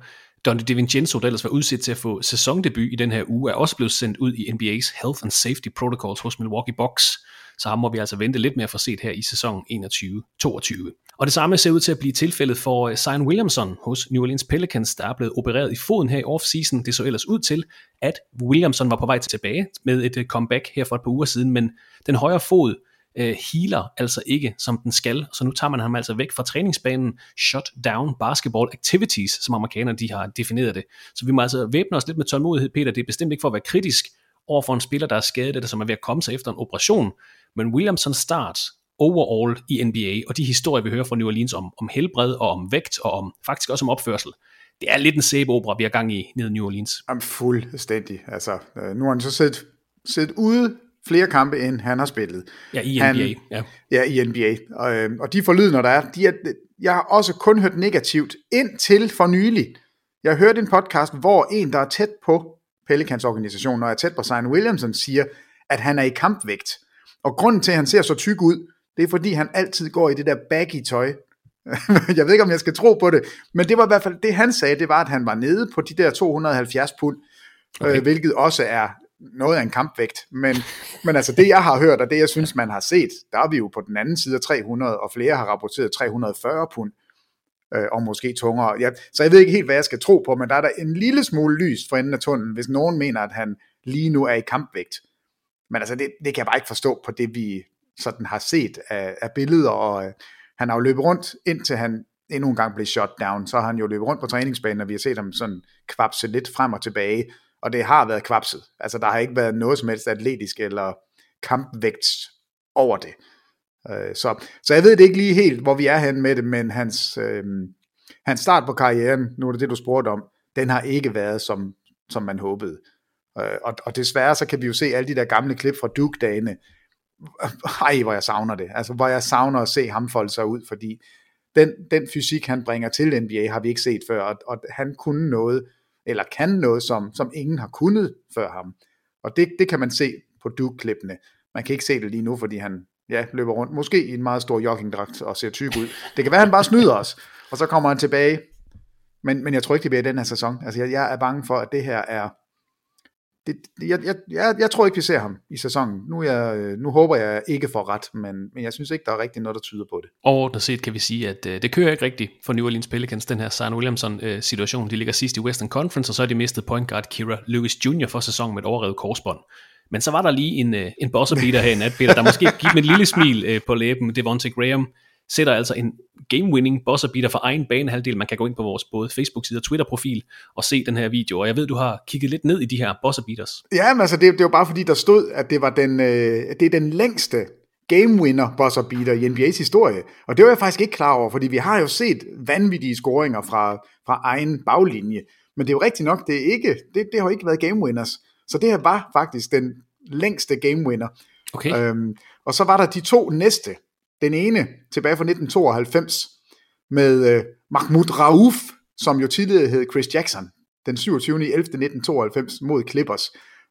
Donny DiVincenzo, der ellers var udsat til at få sæsondebut i den her uge, er også blevet sendt ud i NBA's Health and Safety Protocols hos Milwaukee Bucks. Så ham må vi altså vente lidt med at få set her i sæsonen 21-22. Og det samme ser ud til at blive tilfældet for øh, Zion Williamson hos New Orleans Pelicans, der er blevet opereret i foden her i offseason. Det så ellers ud til, at Williamson var på vej tilbage med et øh, comeback her for et par uger siden, men den højre fod øh, healer altså ikke, som den skal. Så nu tager man ham altså væk fra træningsbanen. Shut down basketball activities, som amerikanerne de har defineret det. Så vi må altså væbne os lidt med tålmodighed, Peter. Det er bestemt ikke for at være kritisk over for en spiller, der er skadet, eller som er ved at komme sig efter en operation. Men Williamson start overall i NBA, og de historier, vi hører fra New Orleans om, om helbred og om vægt, og om faktisk også om opførsel, det er lidt en sæbeopera, vi har gang i nede i New Orleans. Jamen fuldstændig. Altså, øh, nu har han så set, set ude flere kampe, end han har spillet. Ja, i han, NBA. Ja. ja, i NBA. Og, øh, og de forlydener, der er, de er, jeg har også kun hørt negativt indtil for nylig. Jeg har hørt en podcast, hvor en, der er tæt på Pelicans organisation, og er tæt på Zion Williamson, siger, at han er i kampvægt. Og grunden til, at han ser så tyk ud, det er fordi, han altid går i det der baggy tøj. jeg ved ikke, om jeg skal tro på det, men det var i hvert fald det, han sagde, det var, at han var nede på de der 270 pund, okay. øh, hvilket også er noget af en kampvægt. Men, men altså det, jeg har hørt, og det, jeg synes, man har set, der er vi jo på den anden side af 300, og flere har rapporteret 340 pund, øh, og måske tungere. Ja, så jeg ved ikke helt, hvad jeg skal tro på, men der er der en lille smule lys for enden af tunnelen, hvis nogen mener, at han lige nu er i kampvægt. Men altså, det, det kan jeg bare ikke forstå på det, vi sådan har set af, af billeder, og øh, han har jo løbet rundt, indtil han endnu en gang blev shot down, så har han jo løbet rundt på træningsbanen, og vi har set ham sådan kvapse lidt frem og tilbage, og det har været kvapset. Altså, der har ikke været noget som helst atletisk eller kampvægt over det. Øh, så, så jeg ved det ikke lige helt, hvor vi er hen med det, men hans, øh, hans start på karrieren, nu er det det, du spurgte om, den har ikke været, som, som man håbede. Øh, og, og desværre så kan vi jo se alle de der gamle klip fra Duke-dagene. Ej, hvor jeg savner det. Altså, hvor jeg savner at se ham folde sig ud, fordi den, den fysik, han bringer til NBA, har vi ikke set før, og, og han kunne noget, eller kan noget, som, som ingen har kunnet før ham. Og det, det kan man se på Duke-klippene. Man kan ikke se det lige nu, fordi han ja, løber rundt, måske i en meget stor joggingdragt og ser tyk ud. Det kan være, at han bare snyder os, og så kommer han tilbage. Men, men jeg tror ikke, det bliver i den her sæson. Altså, jeg, jeg er bange for, at det her er... Det, jeg, jeg, jeg, jeg tror ikke, vi ser ham i sæsonen. Nu, jeg, øh, nu håber jeg ikke får ret, men, men jeg synes ikke, der er rigtig noget, der tyder på det. Overordnet set kan vi sige, at øh, det kører ikke rigtigt for New Orleans Pelicans, den her Zion Williamson-situation. Øh, de ligger sidst i Western Conference, og så har de mistet point guard Kira Lewis Jr. for sæsonen med et overrevet korsbånd. Men så var der lige en, øh, en bosser beater her i nat, Peter, der måske gik med et lille smil øh, på læben. Devontae Graham sætter altså en game-winning bosser beater for egen banehalvdel. Man kan gå ind på vores både Facebook-side og Twitter-profil og se den her video. Og jeg ved, du har kigget lidt ned i de her bosser beaters. Ja, men altså det, det var bare fordi, der stod, at det var den, øh, det er den længste game winner buzzer beater i NBA's historie. Og det var jeg faktisk ikke klar over, fordi vi har jo set vanvittige scoringer fra, fra egen baglinje. Men det er jo rigtigt nok, det, er ikke, det, det har ikke været game winners. Så det her var faktisk den længste game winner. Okay. Øhm, og så var der de to næste. Den ene tilbage fra 1992 med øh, Mahmoud Rauf, som jo tidligere hed Chris Jackson, den 27. 11. 1992 mod Clippers.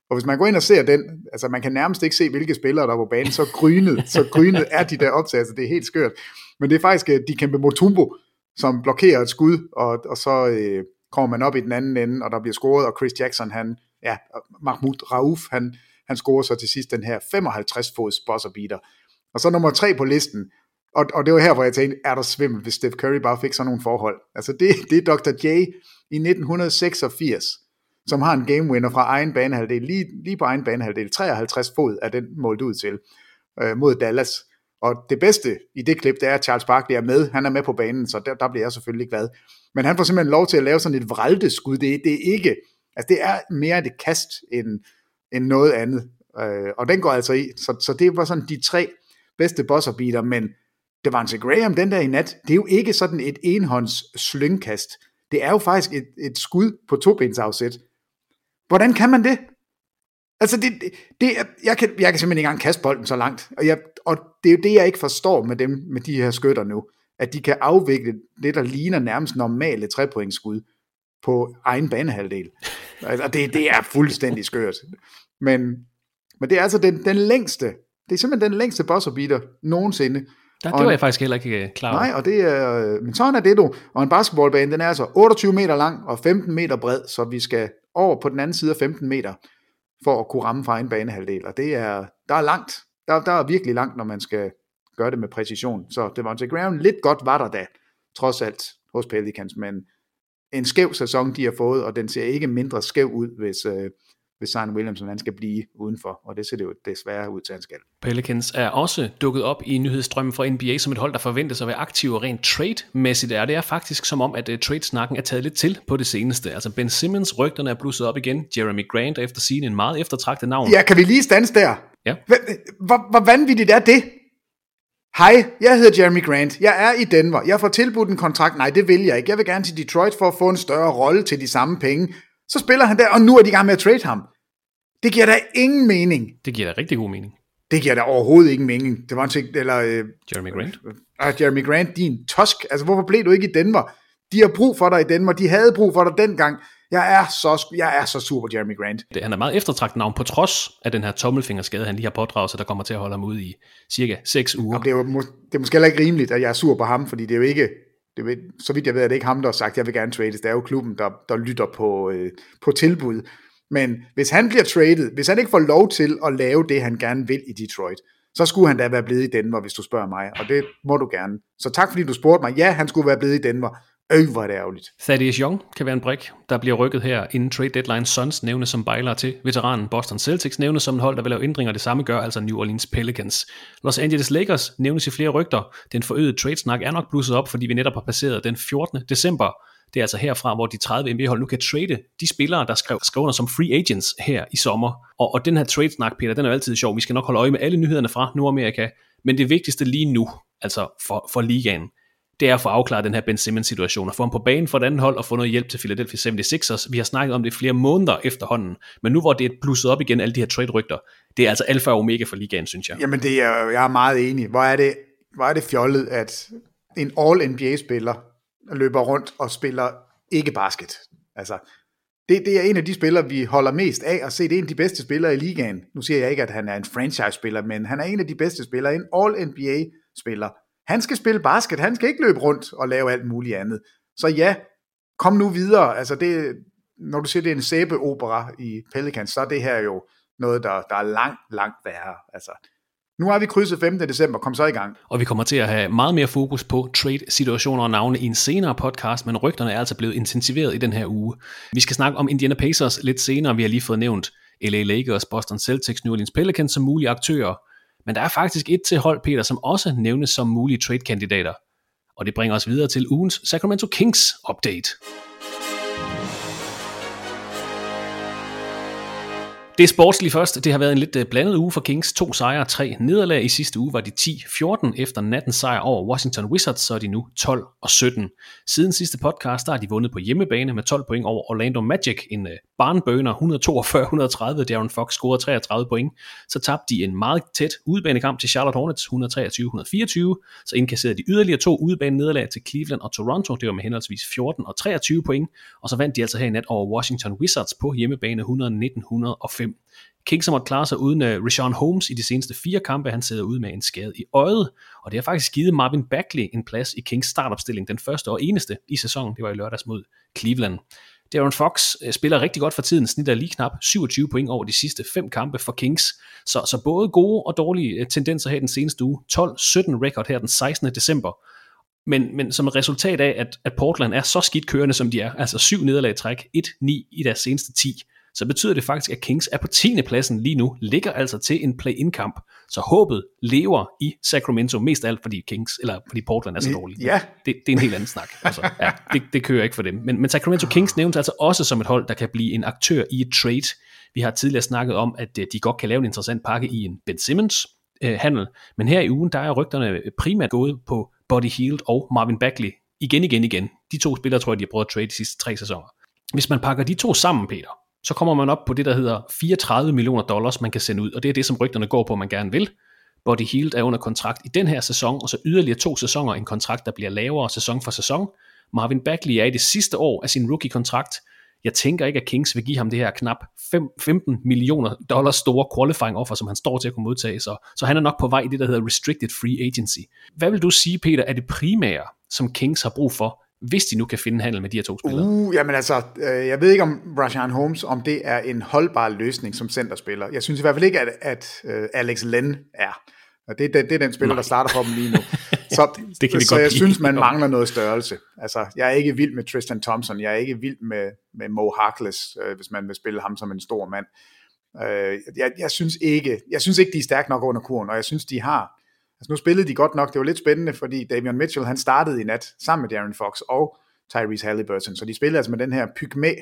Og hvis man går ind og ser den, altså man kan nærmest ikke se, hvilke spillere der er på banen, så grynet, så grynet er de der optagelser, det er helt skørt. Men det er faktisk uh, Dikembe Mutombo, som blokerer et skud, og, og så øh, kommer man op i den anden ende, og der bliver scoret, og Chris Jackson, han, ja, Mahmoud Rauf, han, han scorer så til sidst den her 55-fods buzzer beater. Og så nummer tre på listen, og, og det var her, hvor jeg tænkte, er der svimmel, hvis Steph Curry bare fik sådan nogle forhold. Altså det, det er Dr. J i 1986, som har en game winner fra egen banehalvdel, lige, lige på egen banehalvdel, 53 fod er den målt ud til, øh, mod Dallas. Og det bedste i det klip, det er, at Charles Barkley er med. Han er med på banen, så der, der bliver jeg selvfølgelig glad. Men han får simpelthen lov til at lave sådan et vraldeskud. Det, det er ikke, altså det er mere et kast end, end noget andet. Øh, og den går altså i. Så, så det var sådan de tre bedste buzzerbeater, men Devante Graham den der i nat, det er jo ikke sådan et enhånds slyngkast. Det er jo faktisk et, et skud på tobensafsæt. Hvordan kan man det? Altså, det, det, det jeg, kan, jeg kan simpelthen ikke engang kaste bolden så langt. Og, jeg, og det er jo det, jeg ikke forstår med dem, med de her skytter nu. At de kan afvikle det, der ligner nærmest normale trepointsskud på egen banehalvdel. Altså, det, det er fuldstændig skørt. Men, men det er altså den, den længste, det er simpelthen den længste buzzer beater nogensinde. Der, det var jeg faktisk heller ikke øh, klar over. Nej, og det er, men sådan er det du. Og en basketballbane, den er altså 28 meter lang og 15 meter bred, så vi skal over på den anden side af 15 meter, for at kunne ramme fra en banehalvdel. Og det er, der er langt. Der, der er virkelig langt, når man skal gøre det med præcision. Så Devontae Graham lidt godt var der da, trods alt hos Pelicans, men en skæv sæson, de har fået, og den ser ikke mindre skæv ud, hvis, øh, hvis Zion Williamson han skal blive udenfor, og det ser det jo desværre ud til, at han skal. Pelicans er også dukket op i nyhedsstrømmen fra NBA som et hold, der forventes at være aktiv og rent trade-mæssigt er. Det er faktisk som om, at uh, trade-snakken er taget lidt til på det seneste. Altså Ben Simmons, rygterne er blusset op igen. Jeremy Grant er efter sigende en meget eftertragtet navn. Ja, kan vi lige stanse der? Ja. Hvor, hvor vanvittigt er det? Hej, jeg hedder Jeremy Grant. Jeg er i Denver. Jeg får tilbudt en kontrakt. Nej, det vil jeg ikke. Jeg vil gerne til Detroit for at få en større rolle til de samme penge. Så spiller han der, og nu er de i gang med at trade ham. Det giver da ingen mening. Det giver da rigtig god mening. Det giver da overhovedet ingen mening. Det var en ting, eller... Øh, Jeremy Grant. uh, Jeremy Grant, din tosk. Altså, hvorfor blev du ikke i Denver? De har brug for dig i Denver. De havde brug for dig dengang. Jeg er så, jeg er så sur på Jeremy Grant. Det, han er meget eftertragtet navn, på trods af den her tommelfingerskade, han lige har pådraget sig, der kommer til at holde ham ude i cirka 6 uger. Jamen, det, er jo, det er måske heller ikke rimeligt, at jeg er sur på ham, fordi det er jo ikke, det ikke- så vidt jeg ved, er det ikke ham, der har sagt, jeg vil gerne trades. Det er jo klubben, der, der lytter på, øh, på tilbud. Men hvis han bliver traded, hvis han ikke får lov til at lave det, han gerne vil i Detroit, så skulle han da være blevet i Denver, hvis du spørger mig, og det må du gerne. Så tak fordi du spurgte mig. Ja, han skulle være blevet i Denver. Øh, hvor er det ærgerligt. Thaddeus Young kan være en brik, der bliver rykket her inden trade deadline. Suns nævnes som bejler til. Veteranen Boston Celtics nævnes som et hold, der vil lave ændringer. Det samme gør altså New Orleans Pelicans. Los Angeles Lakers nævnes i flere rygter. Den forøgede trade-snak er nok blusset op, fordi vi netop har passeret den 14. december. Det er altså herfra, hvor de 30 NBA-hold nu kan trade de spillere, der skrev, skrev under som free agents her i sommer. Og, og den her trade-snak, Peter, den er jo altid sjov. Vi skal nok holde øje med alle nyhederne fra Nordamerika. Men det vigtigste lige nu, altså for, for ligaen, det er at få afklaret den her Ben Simmons situation, og få ham på banen for et andet hold, og få noget hjælp til Philadelphia 76ers. Vi har snakket om det flere måneder efterhånden, men nu hvor det er blusset op igen, alle de her trade-rygter, det er altså alfa og omega for ligaen, synes jeg. Jamen, det er, jeg er meget enig. Hvor er det, hvor er det fjollet, at en All-NBA-spiller løber rundt og spiller ikke basket. Altså, det, det er en af de spillere, vi holder mest af at se. Det er en af de bedste spillere i ligaen. Nu siger jeg ikke, at han er en franchise-spiller, men han er en af de bedste spillere, en All-NBA-spiller. Han skal spille basket, han skal ikke løbe rundt og lave alt muligt andet. Så ja, kom nu videre. Altså det, når du siger, det er en sæbeopera i Pelicans, så er det her jo noget, der, der er langt, langt værre. Altså, nu har vi krydset 5. december, kom så i gang. Og vi kommer til at have meget mere fokus på trade-situationer og navne i en senere podcast, men rygterne er altså blevet intensiveret i den her uge. Vi skal snakke om Indiana Pacers lidt senere. Vi har lige fået nævnt LA Lakers, Boston Celtics, New Orleans Pelicans som mulige aktører. Men der er faktisk et til hold, Peter, som også nævnes som mulige trade-kandidater. Og det bringer os videre til ugens Sacramento Kings update. Det er sportsligt først. Det har været en lidt øh, blandet uge for Kings. To sejre, tre nederlag. I sidste uge var de 10-14 efter nattens sejr over Washington Wizards, så er de nu 12 og 17. Siden sidste podcast, der har de vundet på hjemmebane med 12 point over Orlando Magic. En øh, barnbøner 142-130. Darren Fox scorede 33 point. Så tabte de en meget tæt udebanekamp til Charlotte Hornets 123-124. Så indkasserede de yderligere to udebane nederlag til Cleveland og Toronto. Det var med henholdsvis 14 og 23 point. Og så vandt de altså her i nat over Washington Wizards på hjemmebane 119 119-105. Kings har måttet klare sig uden uh, Rashawn Holmes i de seneste fire kampe. Han sidder ude med en skade i øjet, og det har faktisk givet Marvin Bagley en plads i Kings startopstilling, den første og eneste i sæsonen. Det var i lørdags mod Cleveland. Darren Fox øh, spiller rigtig godt for tiden, snitter lige knap 27 point over de sidste fem kampe for Kings. Så, så både gode og dårlige øh, tendenser her den seneste uge. 12-17 record her den 16. december. Men, men som et resultat af, at, at Portland er så skidt kørende, som de er, altså syv nederlag i træk, 1-9 i deres seneste 10, så betyder det faktisk, at Kings er på 10. pladsen lige nu, ligger altså til en play-in-kamp. Så håbet lever i Sacramento, mest af alt fordi Kings, eller fordi Portland er så dårlig. Ja. Det, det er en helt anden snak. Altså, ja, det, det kører ikke for dem. Men, men Sacramento Kings nævnes altså også som et hold, der kan blive en aktør i et trade. Vi har tidligere snakket om, at øh, de godt kan lave en interessant pakke i en Ben Simmons øh, handel. Men her i ugen, der er rygterne primært gået på Buddy Hield og Marvin Bagley. Igen, igen, igen. De to spillere tror jeg, de har prøvet at trade de sidste tre sæsoner. Hvis man pakker de to sammen, Peter, så kommer man op på det, der hedder 34 millioner dollars, man kan sende ud, og det er det, som rygterne går på, man gerne vil. Body Hield er under kontrakt i den her sæson, og så yderligere to sæsoner en kontrakt, der bliver lavere sæson for sæson. Marvin Bagley er i det sidste år af sin rookie-kontrakt. Jeg tænker ikke, at Kings vil give ham det her knap 5, 15 millioner dollars store qualifying offer, som han står til at kunne modtage, så, så han er nok på vej i det, der hedder restricted free agency. Hvad vil du sige, Peter, er det primære, som Kings har brug for, hvis de nu kan finde handel med de her to spillere? Uh, jamen altså, øh, jeg ved ikke om Rajan Holmes, om det er en holdbar løsning som centerspiller. Jeg synes i hvert fald ikke, at, at uh, Alex Len er. Og det, det, det er den spiller, Nej. der starter for dem lige nu. Så, det kan vi så godt jeg blive synes, man mangler noget størrelse. Altså, jeg er ikke vild med Tristan Thompson. Jeg er ikke vild med, med Mo Harkless, øh, hvis man vil spille ham som en stor mand. Øh, jeg, jeg, synes ikke, jeg synes ikke, de er stærke nok under kurven, og jeg synes, de har... Altså, nu spillede de godt nok. Det var lidt spændende, fordi Davion Mitchell, han startede i nat sammen med Darren Fox og Tyrese Halliburton. Så de spillede altså med den her pygmæ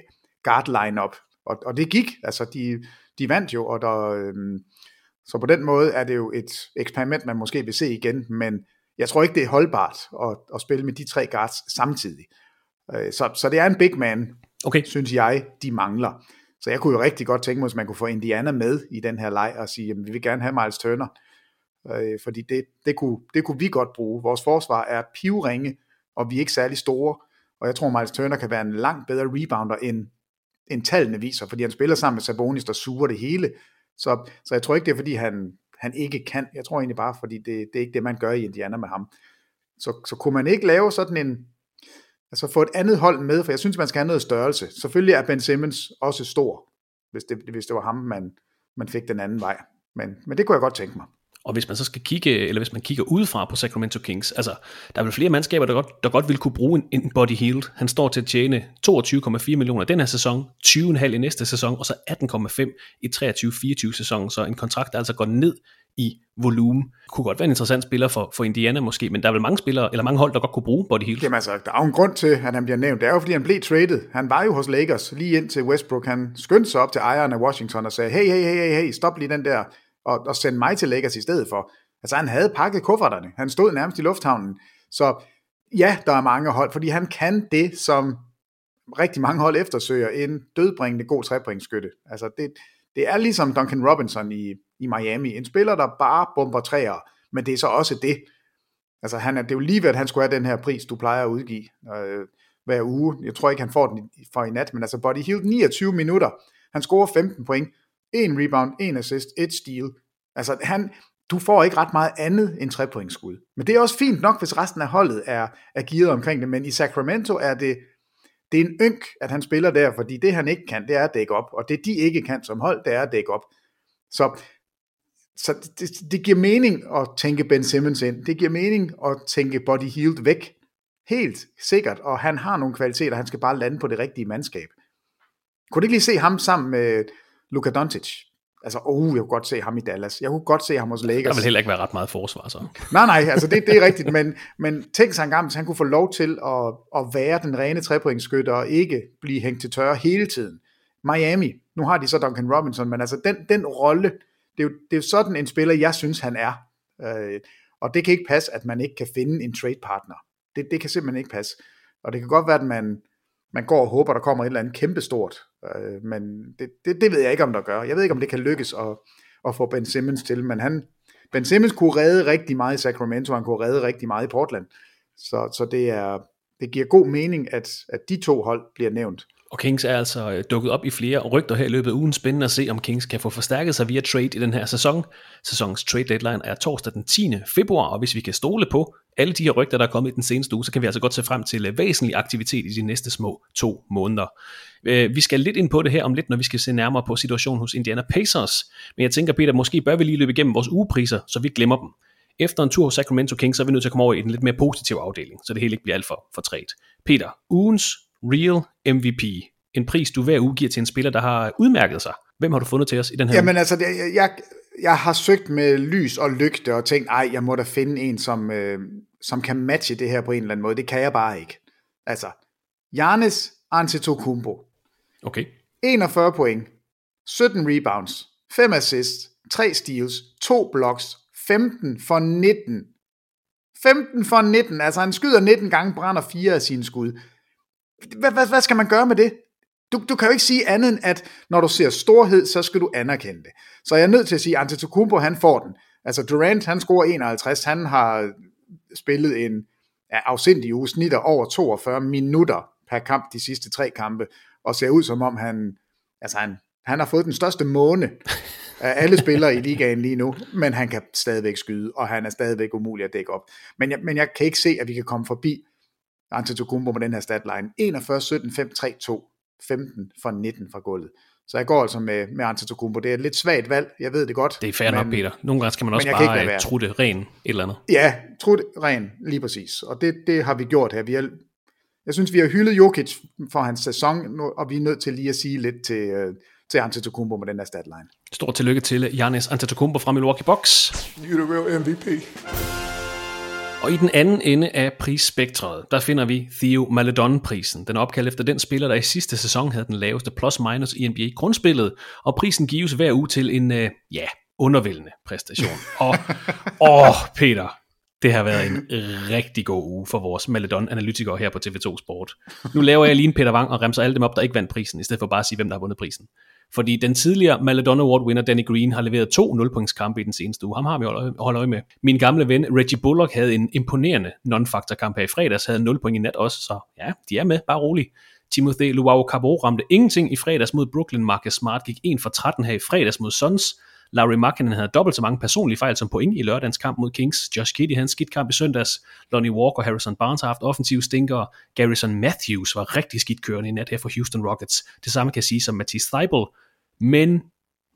guard lineup og, og det gik. Altså, de, de vandt jo, og der... Øh, så på den måde er det jo et eksperiment, man måske vil se igen, men jeg tror ikke, det er holdbart at, at spille med de tre guards samtidig. Øh, Så, så det er en big man, okay. synes jeg, de mangler. Så jeg kunne jo rigtig godt tænke mig, hvis man kunne få Indiana med i den her leg og sige, jamen, vi vil gerne have Miles Turner, øh, fordi det, det, kunne, det kunne vi godt bruge. Vores forsvar er pivringe, og vi er ikke særlig store, og jeg tror, Miles Turner kan være en langt bedre rebounder, end, end tallene viser, fordi han spiller sammen med Sabonis, der suger det hele. Så, så jeg tror ikke, det er, fordi han, han ikke kan. Jeg tror egentlig bare, fordi det, det er ikke det, man gør i Indiana med ham. Så, så kunne man ikke lave sådan en, altså få et andet hold med, for jeg synes, man skal have noget størrelse. Selvfølgelig er Ben Simmons også stor, hvis det, hvis det var ham, man, man fik den anden vej. Men, men det kunne jeg godt tænke mig. Og hvis man så skal kigge, eller hvis man kigger udefra på Sacramento Kings, altså, der er vel flere mandskaber, der godt, der godt vil kunne bruge en, en Body Healed. Han står til at tjene 22,4 millioner den her sæson, 20,5 i næste sæson, og så 18,5 i 23-24 sæsonen. Så en kontrakt, der altså går ned i volumen. Kunne godt være en interessant spiller for, for Indiana måske, men der er vel mange spillere, eller mange hold, der godt kunne bruge Body Healed. Jamen altså, der er jo en grund til, at han bliver nævnt. Det er jo, fordi han blev traded. Han var jo hos Lakers lige ind til Westbrook. Han skyndte sig op til ejeren af Washington og sagde, hey, hey, hey, hey, hey, stop lige den der, og, og send mig til Lakers i stedet for. Altså, han havde pakket kufferterne. Han stod nærmest i lufthavnen. Så ja, der er mange hold, fordi han kan det, som rigtig mange hold eftersøger, en dødbringende god trepointskytte. Altså, det, det er ligesom Duncan Robinson i, i Miami. En spiller, der bare bomber træer, men det er så også det. Altså, han er, det er jo lige ved, at han skulle have den her pris, du plejer at udgive øh, hver uge. Jeg tror ikke, han får den i- for i nat, men altså Buddy Hield 29 minutter. Han scorer 15 point, en rebound, en assist, et steal. Altså, han, du får ikke ret meget andet end trepointsskud. Men det er også fint nok, hvis resten af holdet er, er gearet omkring det, men i Sacramento er det, det er en ynk, at han spiller der, fordi det han ikke kan, det er at dække op, og det de ikke kan som hold, det er at dække op. Så, så det, det giver mening at tænke Ben Simmons ind. Det giver mening at tænke Body Healed væk. Helt sikkert, og han har nogle kvaliteter, han skal bare lande på det rigtige mandskab. Kunne du ikke lige se ham sammen med Luka Doncic? Altså, oh, jeg kunne godt se ham i Dallas. Jeg kunne godt se ham hos Lakers. Der vil heller ikke være ret meget forsvar, så. Nej, nej, altså det, det er rigtigt, men, men tænk sig engang, hvis han kunne få lov til at, at være den rene trepointsskytter og ikke blive hængt til tørre hele tiden. Miami, nu har de så Duncan Robinson, men altså den, den rolle, det er, jo, det er jo sådan en spiller, jeg synes, han er. Øh, og det kan ikke passe, at man ikke kan finde en trade partner. Det, det kan simpelthen ikke passe. Og det kan godt være, at man, man går og håber, der kommer et eller andet kæmpestort. Øh, men det, det, det ved jeg ikke, om der gør. Jeg ved ikke, om det kan lykkes at, at få Ben Simmons til, men han, Ben Simmons kunne redde rigtig meget i Sacramento, han kunne redde rigtig meget i Portland. Så, så det, er, det giver god mening, at, at de to hold bliver nævnt. Og Kings er altså øh, dukket op i flere rygter her i løbet af ugen. Spændende at se, om Kings kan få forstærket sig via trade i den her sæson. Sæsonens trade deadline er torsdag den 10. februar, og hvis vi kan stole på alle de her rygter, der er kommet i den seneste uge, så kan vi altså godt se frem til øh, væsentlig aktivitet i de næste små to måneder. Øh, vi skal lidt ind på det her om lidt, når vi skal se nærmere på situationen hos Indiana Pacers. Men jeg tænker, Peter, måske bør vi lige løbe igennem vores ugepriser, så vi glemmer dem. Efter en tur hos Sacramento Kings, så er vi nødt til at komme over i den lidt mere positive afdeling, så det hele ikke bliver alt for, for træt. Peter, ugens Real MVP. En pris, du hver uge giver til en spiller, der har udmærket sig. Hvem har du fundet til os i den her Jamen uge? altså, det, jeg, jeg, jeg har søgt med lys og lygte og tænkt, ej, jeg må da finde en, som, øh, som kan matche det her på en eller anden måde. Det kan jeg bare ikke. Altså, Giannis Antetokounmpo. Okay. 41 point, 17 rebounds, 5 assists, 3 steals, 2 blocks, 15 for 19. 15 for 19, altså han skyder 19 gange, brænder 4 af sine skud. Hvad, hvad, hvad skal man gøre med det? Du, du kan jo ikke sige andet end, at når du ser storhed, så skal du anerkende det. Så jeg er nødt til at sige, at Antetokounmpo, han får den. Altså Durant, han scorer 51, han har spillet en ja, afsindig uge, snitter over 42 minutter per kamp de sidste tre kampe. og ser ud som om han, altså han, han har fået den største måne af alle spillere i ligaen lige nu, men han kan stadigvæk skyde, og han er stadigvæk umulig at dække op. Men jeg, men jeg kan ikke se, at vi kan komme forbi Antetokounmpo med den her statline. 41, 17, 5, 3, 2, 15 for 19 fra gulvet. Så jeg går altså med, med Antetokounmpo. Det er et lidt svagt valg, jeg ved det godt. Det er fair nok, Peter. Nogle gange skal man også bare øh, trutte ren et eller andet. Ja, trutte ren, lige præcis. Og det, det har vi gjort her. Vi har, jeg synes, vi har hyldet Jokic for hans sæson, og vi er nødt til lige at sige lidt til, øh, til Antetokounmpo med den her statline. Stort tillykke til Giannis Antetokounmpo fra Milwaukee Bucks. You're the real MVP. Og i den anden ende af prisspektret, der finder vi Theo Maledon-prisen. Den er opkaldt efter den spiller, der i sidste sæson havde den laveste plus-minus i NBA-grundspillet, og prisen gives hver uge til en, øh, ja, undervældende præstation. Og, åh, Peter, det har været en rigtig god uge for vores Maledon-analytikere her på TV2 Sport. Nu laver jeg lige en Peter Wang og remser alle dem op, der ikke vandt prisen, i stedet for bare at sige, hvem der har vundet prisen. Fordi den tidligere Maladona Award winner Danny Green har leveret to 0-pointskampe i den seneste uge. Ham har vi holdt holdt øje med. Min gamle ven Reggie Bullock havde en imponerende non-factor kamp her i fredags, havde 0 point i nat også, så ja, de er med, bare rolig. Timothy Luau Cabo ramte ingenting i fredags mod Brooklyn. Marcus Smart gik 1 for 13 her i fredags mod Suns. Larry Markkinen havde dobbelt så mange personlige fejl som point i lørdagens kamp mod Kings. Josh Kiddey havde en skidt kamp i søndags. Lonnie Walker og Harrison Barnes har haft offensive stinkere. Garrison Matthews var rigtig skidt kørende i nat her for Houston Rockets. Det samme kan sige som Matisse Thybulle. Men,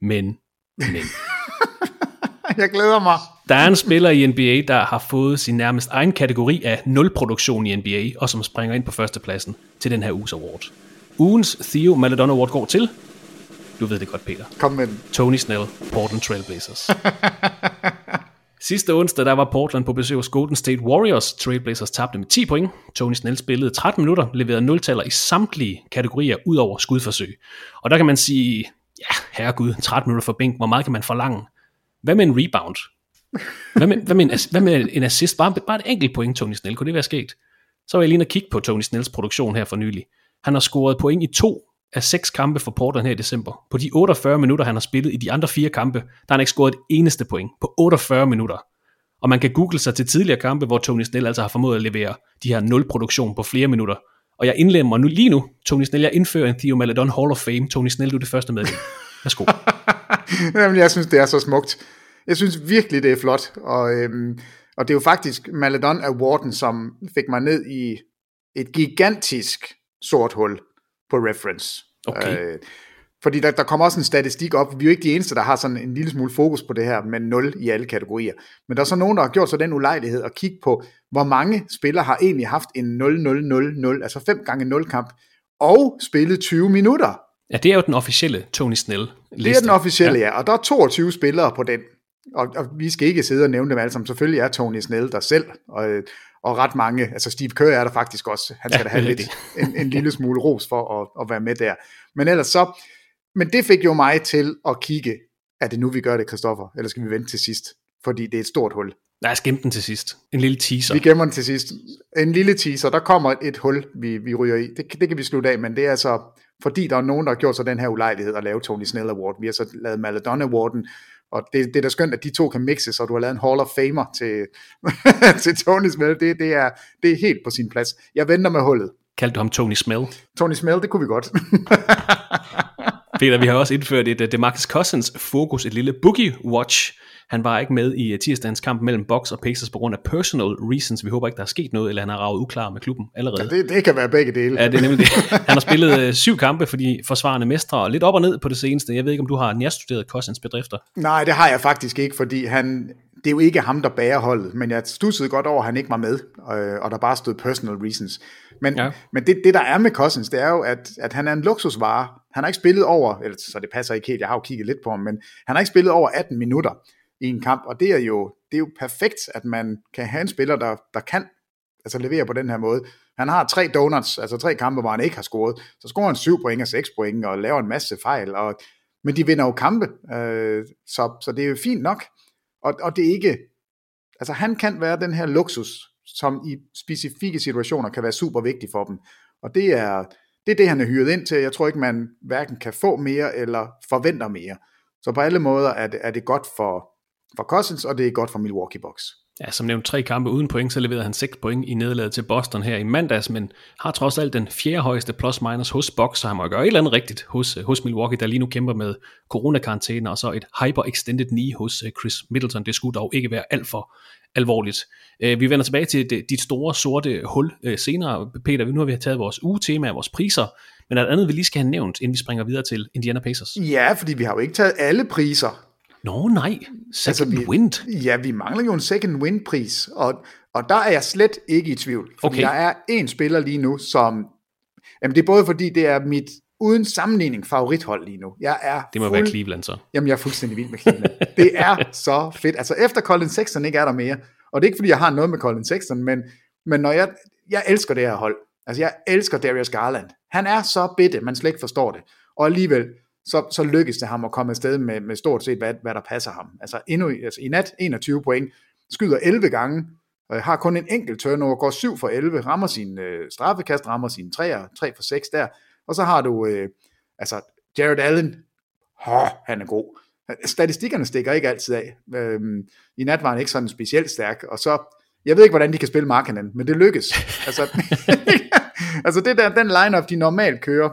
men, men. Jeg glæder mig. Der er en spiller i NBA, der har fået sin nærmest egen kategori af nulproduktion i NBA, og som springer ind på førstepladsen til den her uges award. Ugens Theo Maledon Award går til, du ved det godt, Peter, Kom med den. Tony Snell, Portland Trailblazers. Sidste onsdag der var Portland på besøg hos Golden State Warriors. Trailblazers tabte med 10 point. Tony Snell spillede 13 minutter, leverede 0 i samtlige kategorier ud over skudforsøg. Og der kan man sige, ja, herregud, 13 minutter for bænk, hvor meget kan man forlange? Hvad med en rebound? Hvad med, hvad med, en, hvad med en assist? Bare, bare et enkelt point, Tony Snell. Kunne det være sket? Så var jeg lige og kigge på Tony Snells produktion her for nylig. Han har scoret point i to af seks kampe for Portland her i december. På de 48 minutter, han har spillet i de andre fire kampe, der har han ikke scoret et eneste point på 48 minutter. Og man kan google sig til tidligere kampe, hvor Tony Snell altså har formået at levere de her nul produktion på flere minutter. Og jeg indlemmer nu lige nu, Tony Snell, jeg indfører en Theo Maladon Hall of Fame. Tony Snell, du er det første med. Værsgo. Jamen, jeg synes, det er så smukt. Jeg synes virkelig, det er flot. Og, øhm, og det er jo faktisk Maladon Awarden, som fik mig ned i et gigantisk sort hul på reference. Okay. Øh, fordi der, der kommer også en statistik op. Vi er jo ikke de eneste, der har sådan en lille smule fokus på det her med 0 i alle kategorier. Men der er så nogen, der har gjort sig den ulejlighed at kigge på, hvor mange spillere har egentlig haft en 0-0-0-0, altså 5 gange 0 kamp, og spillet 20 minutter. Ja, det er jo den officielle Tony Snell liste. Det er den officielle, ja. ja. Og der er 22 spillere på den. Og, og vi skal ikke sidde og nævne dem alle sammen. Selvfølgelig er Tony Snell der selv, og, og ret mange, altså Steve Kerr er der faktisk også. Han skal Ja, da have lidt, en, en lille smule ros for at, at være med der. Men ellers så, men det fik jo mig til at kigge, er det nu vi gør det, Christoffer, eller skal vi vente til sidst? Fordi det er et stort hul. Nej, jeg gemte den til sidst. En lille teaser. Vi gemmer den til sidst. En lille teaser, der kommer et hul, vi, vi ryger i. Det, det kan vi slutte af, men det er altså, fordi der er nogen, der har gjort sig den her ulejlighed at lave Tony Snell Award. Vi har så lavet Maladon Awarden, og det, det er da skønt, at de to kan mixe, så du har lavet en Hall of Famer til, til Tony Snell. Det, det, er, det er helt på sin plads. Jeg venter med hullet. Kaldte du ham Tony Smell? Tony Smell, det kunne vi godt. Peter, vi har også indført et uh, DeMarcus Cousins fokus, et lille boogie watch. Han var ikke med i uh, tirsdagens kamp mellem Bucks og Pacers på grund af personal reasons. Vi håber ikke, der er sket noget, eller han har ravet uklar med klubben allerede. det, det kan være begge dele. Ja, det er nemlig det. Han har spillet uh, syv kampe for de forsvarende mestre, og lidt op og ned på det seneste. Jeg ved ikke, om du har nærstuderet Cousins bedrifter. Nej, det har jeg faktisk ikke, fordi han, det er jo ikke ham, der bærer holdet, men jeg stussede godt over, at han ikke var med, øh, og der bare stod personal reasons. Men, ja. men det, det, der er med Cousins, det er jo, at, at han er en luksusvare. Han har ikke spillet over, eller, så det passer ikke helt, jeg har jo kigget lidt på ham, men han har ikke spillet over 18 minutter i en kamp, og det er jo, det er jo perfekt, at man kan have en spiller, der, der kan altså levere på den her måde. Han har tre donuts, altså tre kampe, hvor han ikke har scoret. Så scorer han syv point og seks point, og laver en masse fejl, og, men de vinder jo kampe, øh, så, så det er jo fint nok. Og, og det er ikke, altså han kan være den her luksus, som i specifikke situationer kan være super vigtig for dem. Og det er, det er det, han er hyret ind til. Jeg tror ikke, man hverken kan få mere eller forventer mere. Så på alle måder er det, er det godt for, for Cousins, og det er godt for Milwaukee Bucks. Ja, som nævnt tre kampe uden point, så leverede han 6 point i nederlaget til Boston her i mandags, men har trods alt den fjerde højeste plus-minus hos Bucks, så han må gøre et eller andet rigtigt hos, hos Milwaukee, der lige nu kæmper med coronakarantæne, og så et hyper-extended knee hos øh, Chris Middleton. Det skulle dog ikke være alt for alvorligt. Øh, vi vender tilbage til dit store sorte hul øh, senere, Peter. Nu har vi taget vores ugetema af vores priser, men er der andet, vi lige skal have nævnt, inden vi springer videre til Indiana Pacers? Ja, fordi vi har jo ikke taget alle priser. Nå nej, second altså, vi, wind. Ja, vi mangler jo en second wind pris, og, og der er jeg slet ikke i tvivl. Okay. Der er en spiller lige nu, som... Jamen det er både fordi, det er mit uden sammenligning favorithold lige nu. Jeg er det må fuld... være Cleveland så. Jamen jeg er fuldstændig vild med Cleveland. det er så fedt. Altså efter Colin Sexton ikke er der mere, og det er ikke fordi, jeg har noget med Colin Sexton, men, men når jeg, jeg elsker det her hold. Altså jeg elsker Darius Garland. Han er så bitte, man slet ikke forstår det. Og alligevel, så, så lykkes det ham at komme afsted med, med stort set, hvad, hvad der passer ham. Altså, endnu, altså i nat 21 point, skyder 11 gange, øh, har kun en enkelt turnover, går 7 for 11, rammer sin øh, straffekast, rammer sine 3, 3 for 6 der, og så har du, øh, altså, Jared Allen, Hå, han er god. Statistikkerne stikker ikke altid af. Øhm, I nat var han ikke sådan specielt stærk, og så, jeg ved ikke, hvordan de kan spille Markkanen, men det lykkes. altså, altså det der, den lineup de normalt kører,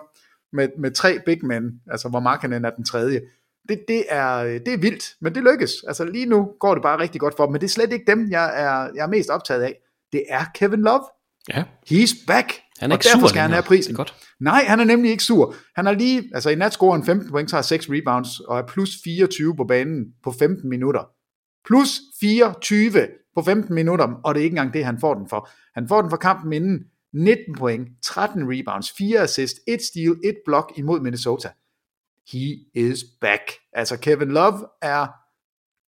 med, med tre big men, altså hvor Markkanen er den tredje, det, det, er, det er vildt, men det lykkes. Altså lige nu går det bare rigtig godt for dem, men det er slet ikke dem, jeg er, jeg er mest optaget af. Det er Kevin Love. Ja. He's back. Han er og ikke derfor sur skal han have prisen. Det er godt. Nej, han er nemlig ikke sur. Han har lige, altså i nat scorer han 15 point, tager 6 rebounds, og er plus 24 på banen på 15 minutter. Plus 24 på 15 minutter, og det er ikke engang det, han får den for. Han får den for kampen inden 19 point, 13 rebounds, 4 assist, 1 steal, 1 block imod Minnesota. He is back. Altså Kevin Love er,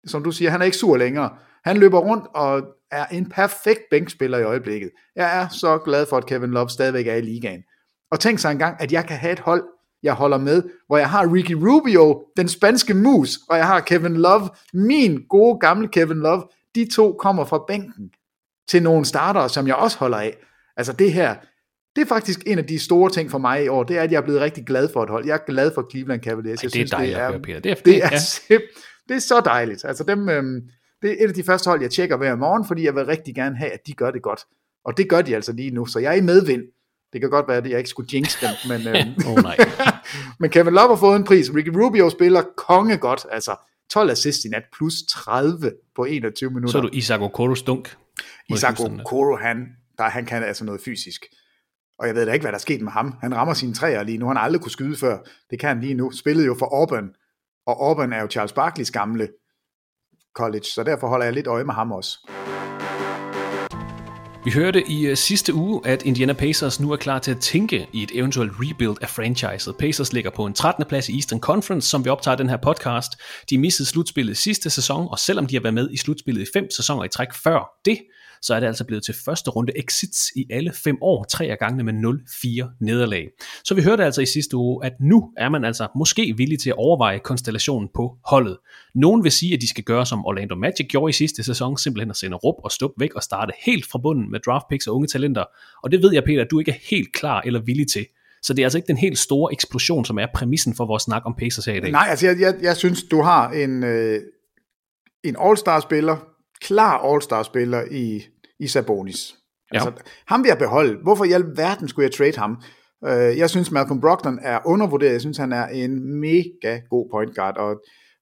som du siger, han er ikke sur længere. Han løber rundt og er en perfekt bænkspiller i øjeblikket. Jeg er så glad for, at Kevin Love stadigvæk er i ligaen. Og tænk sig engang, at jeg kan have et hold, jeg holder med, hvor jeg har Ricky Rubio, den spanske mus, og jeg har Kevin Love, min gode gamle Kevin Love. De to kommer fra bænken til nogle starter, som jeg også holder af. Altså det her, det er faktisk en af de store ting for mig i år, det er, at jeg er blevet rigtig glad for et hold. Jeg er glad for Cleveland Cavaliers. Ej, det er dejligt at høre, Peter. Det er- det, er, ja. simp- det er så dejligt. Altså dem, øhm, det er et af de første hold, jeg tjekker hver morgen, fordi jeg vil rigtig gerne have, at de gør det godt. Og det gør de altså lige nu, så jeg er i medvind. Det kan godt være, at jeg ikke skulle jinx dem, men, øhm, Åh, nej. men Kevin Love har fået en pris. Ricky Rubio spiller konge godt, altså 12 assist i nat, plus 30 på 21 minutter. Så er du Isaac Okoro stunk. mod Isaac. Okoro, han, der, han kan altså noget fysisk. Og jeg ved da ikke, hvad der er sket med ham. Han rammer sine træer lige nu. Han har aldrig kunne skyde før. Det kan han lige nu. Spillede jo for Auburn. Og Auburn er jo Charles Barkley's gamle college, så derfor holder jeg lidt øje med ham også. Vi hørte i øh, sidste uge, at Indiana Pacers nu er klar til at tænke i et eventuelt rebuild af franchiset. Pacers ligger på en 13. plads i Eastern Conference, som vi optager den her podcast. De missede slutspillet sidste sæson, og selvom de har været med i slutspillet i fem sæsoner i træk før det, så er det altså blevet til første runde exits i alle fem år, tre af gangene med 0-4 nederlag. Så vi hørte altså i sidste uge, at nu er man altså måske villig til at overveje konstellationen på holdet. Nogen vil sige, at de skal gøre som Orlando Magic gjorde i sidste sæson, simpelthen at sende rup og stup væk og starte helt fra bunden med draft picks og unge talenter. Og det ved jeg, Peter, at du ikke er helt klar eller villig til. Så det er altså ikke den helt store eksplosion, som er præmissen for vores snak om Pacers her i dag. Nej, altså jeg, jeg, jeg synes, du har en, øh, en all-star-spiller, klar all-star-spiller i, i Sabonis. Ja. Altså, ham vil jeg beholde. Hvorfor i alverden skulle jeg trade ham? Øh, jeg synes, Malcolm Brogdon er undervurderet. Jeg synes, han er en mega god point guard, og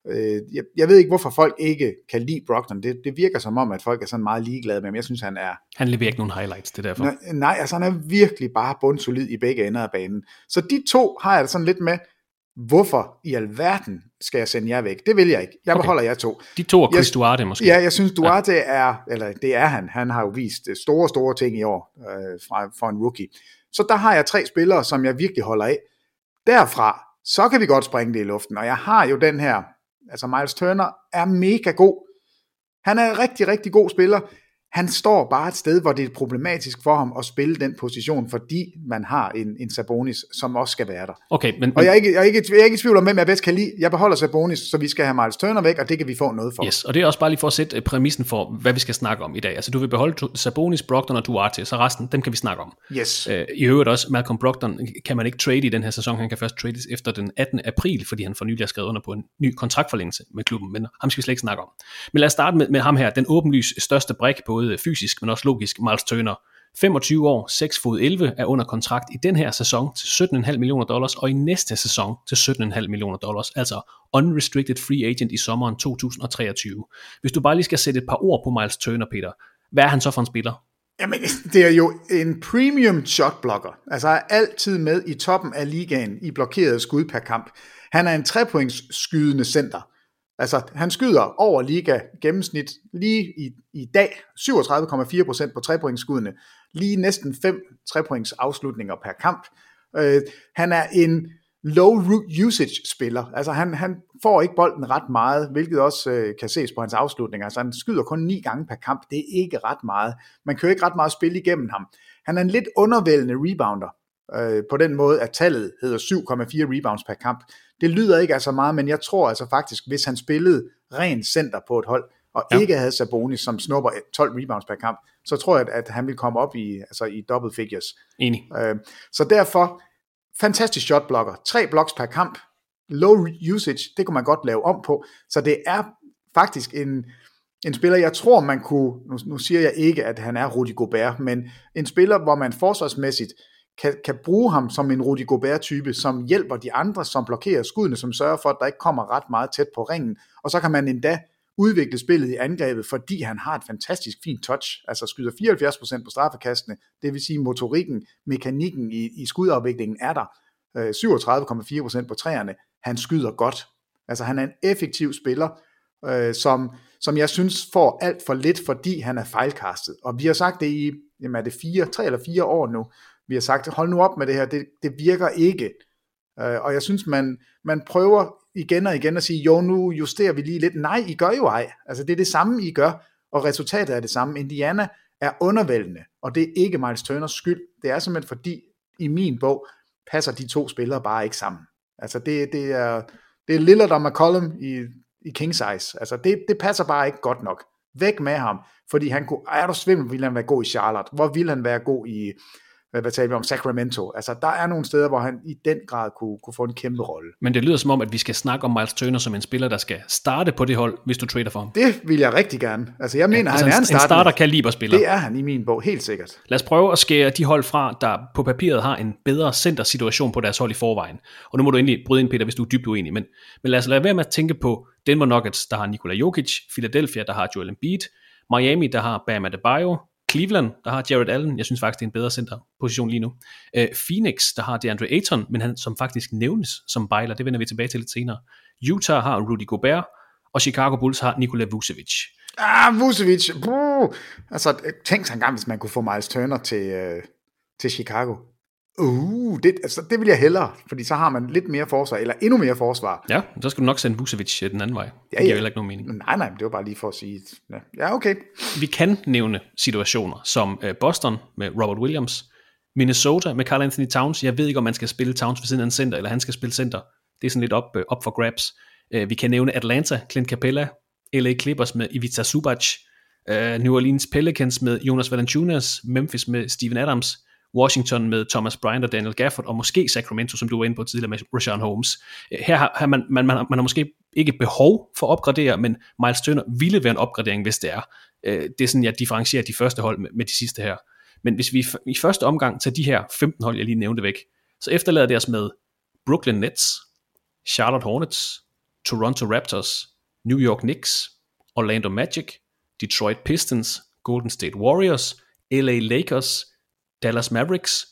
øh, jeg, jeg ved ikke, hvorfor folk ikke kan lide Brogdon. Det, det virker som om, at folk er sådan meget ligeglade med ham. Jeg synes, han er Han leverer ikke nogen highlights, det er derfor. Nej, nej, altså han er virkelig bare bundsolid i begge ender af banen. Så de to har jeg det sådan lidt med, hvorfor i alverden skal jeg sende jer væk? Det vil jeg ikke. Jeg Okay. beholder jer to. De to og Chris Jeg- Duarte måske. Ja, jeg synes Duarte ja. er, eller det er han, han har jo vist øh, store, store ting i år øh, fra, for en rookie. Så der har jeg tre spillere, som jeg virkelig holder af. Derfra, så kan vi godt springe det i luften, og jeg har jo den her, altså Miles Turner er mega god. Han er en rigtig, rigtig god spiller. Han står bare et sted, hvor det er problematisk for ham at spille den position, fordi man har en, en Sabonis, som også skal være der. Okay, men, og jeg er, ikke, jeg, er ikke, jeg er ikke i tvivl om, hvem jeg bedst kan lide. Jeg beholder Sabonis, så vi skal have Miles Turner væk, og det kan vi få noget for. Yes, og det er også bare lige for at sætte øh, præmissen for, hvad vi skal snakke om i dag. Altså du vil beholde Sabonis, Brogdon og Duarte, så resten, dem kan vi snakke om. Yes. Øh, I øvrigt også, Malcolm Brogdon kan man ikke trade i den her sæson, han kan først trades efter den 18. april, fordi han for nylig har skrevet under på en ny kontraktforlængelse med klubben, men ham skal vi slet ikke snakke om. Men lad os starte med, med ham her, den åbenlys største brik, både fysisk, men også logisk, Miles Turner. 25 år, 6 fod 11, er under kontrakt i den her sæson til 17,5 millioner dollars, og i næste sæson til 17,5 millioner dollars, altså unrestricted free agent i sommeren 2023. Hvis du bare lige skal sætte et par ord på Miles Turner, Peter, hvad er han så for en spiller? Jamen, det er jo en premium shotblocker. Altså er altid med i toppen af ligaen i blokeret skud per kamp. Han er en trepoints skydende center. Altså, han skyder over liga gennemsnit lige i, i dag 37,4% på trepointsskuddene. Lige næsten 5 trepoints afslutninger per kamp. Øh, han er en low usage spiller. Altså han, han får ikke bolden ret meget, hvilket også øh, kan ses på hans afslutninger. Altså han skyder kun ni gange per kamp. Det er ikke ret meget. Man kører ikke ret meget spil igennem ham. Han er en lidt undervældende rebounder. Øh, på den måde, at tallet hedder 7,4 rebounds per kamp. Det lyder ikke altså meget, men jeg tror altså faktisk, hvis han spillede ren center på et hold, og ja. ikke havde Sabonis, som snupper 12 rebounds per kamp, så tror jeg, at han vil komme op i, altså i double figures. Enig. Øh, så derfor, fantastisk shotblocker. Tre blocks per kamp. Low usage, det kunne man godt lave om på. Så det er faktisk en, en spiller, jeg tror man kunne, nu, nu siger jeg ikke, at han er Rudy Gobert, men en spiller, hvor man forsvarsmæssigt kan, kan bruge ham som en Rudy Gobert-type, som hjælper de andre, som blokerer skuddene, som sørger for, at der ikke kommer ret meget tæt på ringen. Og så kan man endda udvikle spillet i angrebet, fordi han har et fantastisk fint touch, altså skyder 74% på straffekastene, det vil sige motorikken, mekanikken i, i skudafviklingen er der, øh, 37,4% på træerne, han skyder godt. Altså han er en effektiv spiller, øh, som, som jeg synes får alt for lidt, fordi han er fejlkastet. Og vi har sagt det i, jamen er det fire, tre eller fire år nu, vi har sagt, hold nu op med det her, det, det virker ikke. Øh, og jeg synes, man, man prøver igen og igen at sige, jo, nu justerer vi lige lidt. Nej, I gør jo ej. Altså, det er det samme, I gør, og resultatet er det samme. Indiana er undervældende, og det er ikke Miles Turners skyld. Det er simpelthen fordi, i min bog, passer de to spillere bare ikke sammen. Altså, det, det er, det er Lillard og McCollum i, i king size. Altså, det, det passer bare ikke godt nok. Væk med ham, fordi han kunne, er du svimmel, ville han være god i Charlotte? Hvor ville han være god i, hvad taler vi om, Sacramento. Altså, der er nogle steder, hvor han i den grad kunne, kunne få en kæmpe rolle. Men det lyder som om, at vi skal snakke om Miles Turner som en spiller, der skal starte på det hold, hvis du trader for ham. Det vil jeg rigtig gerne. Altså, jeg mener, ja, altså han er en, starter. en starter kaliberspiller. Det er han i min bog, helt sikkert. Lad os prøve at skære de hold fra, der på papiret har en bedre centersituation på deres hold i forvejen. Og nu må du endelig bryde ind, Peter, hvis du er dybt uenig. Men, men lad os lade være med at tænke på Denver Nuggets, der har Nikola Jokic, Philadelphia, der har Joel Embiid, Miami, der har Bam Adebayo, Cleveland, der har Jared Allen, jeg synes faktisk, det er en bedre centerposition lige nu. Øh, Phoenix, der har DeAndre Ayton, men han som faktisk nævnes som bejler, det vender vi tilbage til lidt senere. Utah har Rudy Gobert, og Chicago Bulls har Nikola Vucevic. Ah, Vucevic, Buh. altså tænk sig engang, hvis man kunne få Miles Turner til, øh, til Chicago. Uh, det, altså, det vil jeg hellere, fordi så har man lidt mere forsvar, eller endnu mere forsvar. Ja, så skal du nok sende Vucevic den anden vej. Det ja, giver ja. heller ikke nogen mening. Nej, nej, det var bare lige for at sige, ja, ja okay. Vi kan nævne situationer som uh, Boston med Robert Williams, Minnesota med Carl Anthony Towns. Jeg ved ikke, om man skal spille Towns ved siden af en center, eller han skal spille center. Det er sådan lidt op, uh, op for grabs. Vi kan nævne Atlanta, Clint Capella, LA Clippers med Ivica Subac, New Orleans Pelicans med Jonas Valanciunas, Memphis med Steven Adams, Washington med Thomas Bryant og Daniel Gafford, og måske Sacramento, som du var inde på tidligere med Rashawn Holmes. Øh, her har, har man, man, man, man har måske ikke behov for at opgradere, men Miles Turner ville være en opgradering, hvis det er. Øh, det er sådan, jeg differentierer de første hold med, med de sidste her. Men hvis vi i første omgang tager de her 15 hold, jeg lige nævnte væk, så efterlader det os med Brooklyn Nets, Charlotte Hornets, Toronto Raptors, New York Knicks, Orlando Magic, Detroit Pistons, Golden State Warriors, LA Lakers, Dallas Mavericks,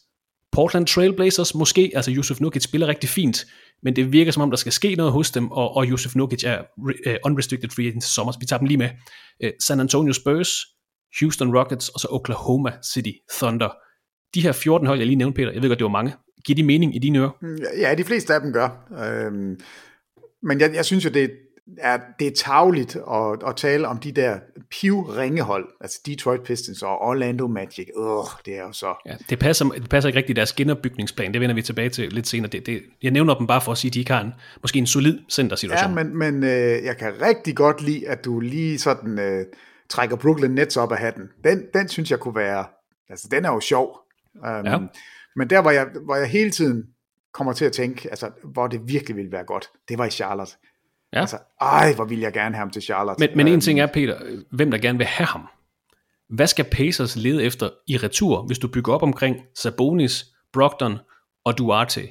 Portland Trailblazers måske, altså Yusuf Nurkic spiller rigtig fint, men det virker som om, der skal ske noget hos dem, og, og Yusuf Nurkic er uh, unrestricted free agent til sommer, så vi tager dem lige med. Uh, San Antonio Spurs, Houston Rockets, og så Oklahoma City Thunder. De her 14 hold, jeg lige nævnte, Peter, jeg ved godt, det var mange. Giver de mening i dine ører? Ja, de fleste af dem gør. Øhm, men jeg, jeg synes jo, det, er, det er tageligt at, at tale om de der piv-ringehold, altså Detroit Pistons og Orlando Magic. Øh, det er jo så... Ja, det, passer, det passer ikke rigtigt i deres genopbygningsplan, det vender vi tilbage til lidt senere. Det, det, jeg nævner dem bare for at sige, at de ikke har en, måske en solid centersituation. Ja, men, men øh, jeg kan rigtig godt lide, at du lige sådan øh, trækker Brooklyn Nets op af hatten. Den, den synes jeg kunne være... Altså, den er jo sjov. Um, ja. Men der, hvor jeg, hvor jeg hele tiden kommer til at tænke, altså, hvor det virkelig ville være godt, det var i Charlotte. Ja. Altså, ej, hvor vil jeg gerne have ham til Charlotte. Men, men en ting er, Peter, hvem der gerne vil have ham. Hvad skal Pacers lede efter i retur, hvis du bygger op omkring Sabonis, Brogdon og Duarte?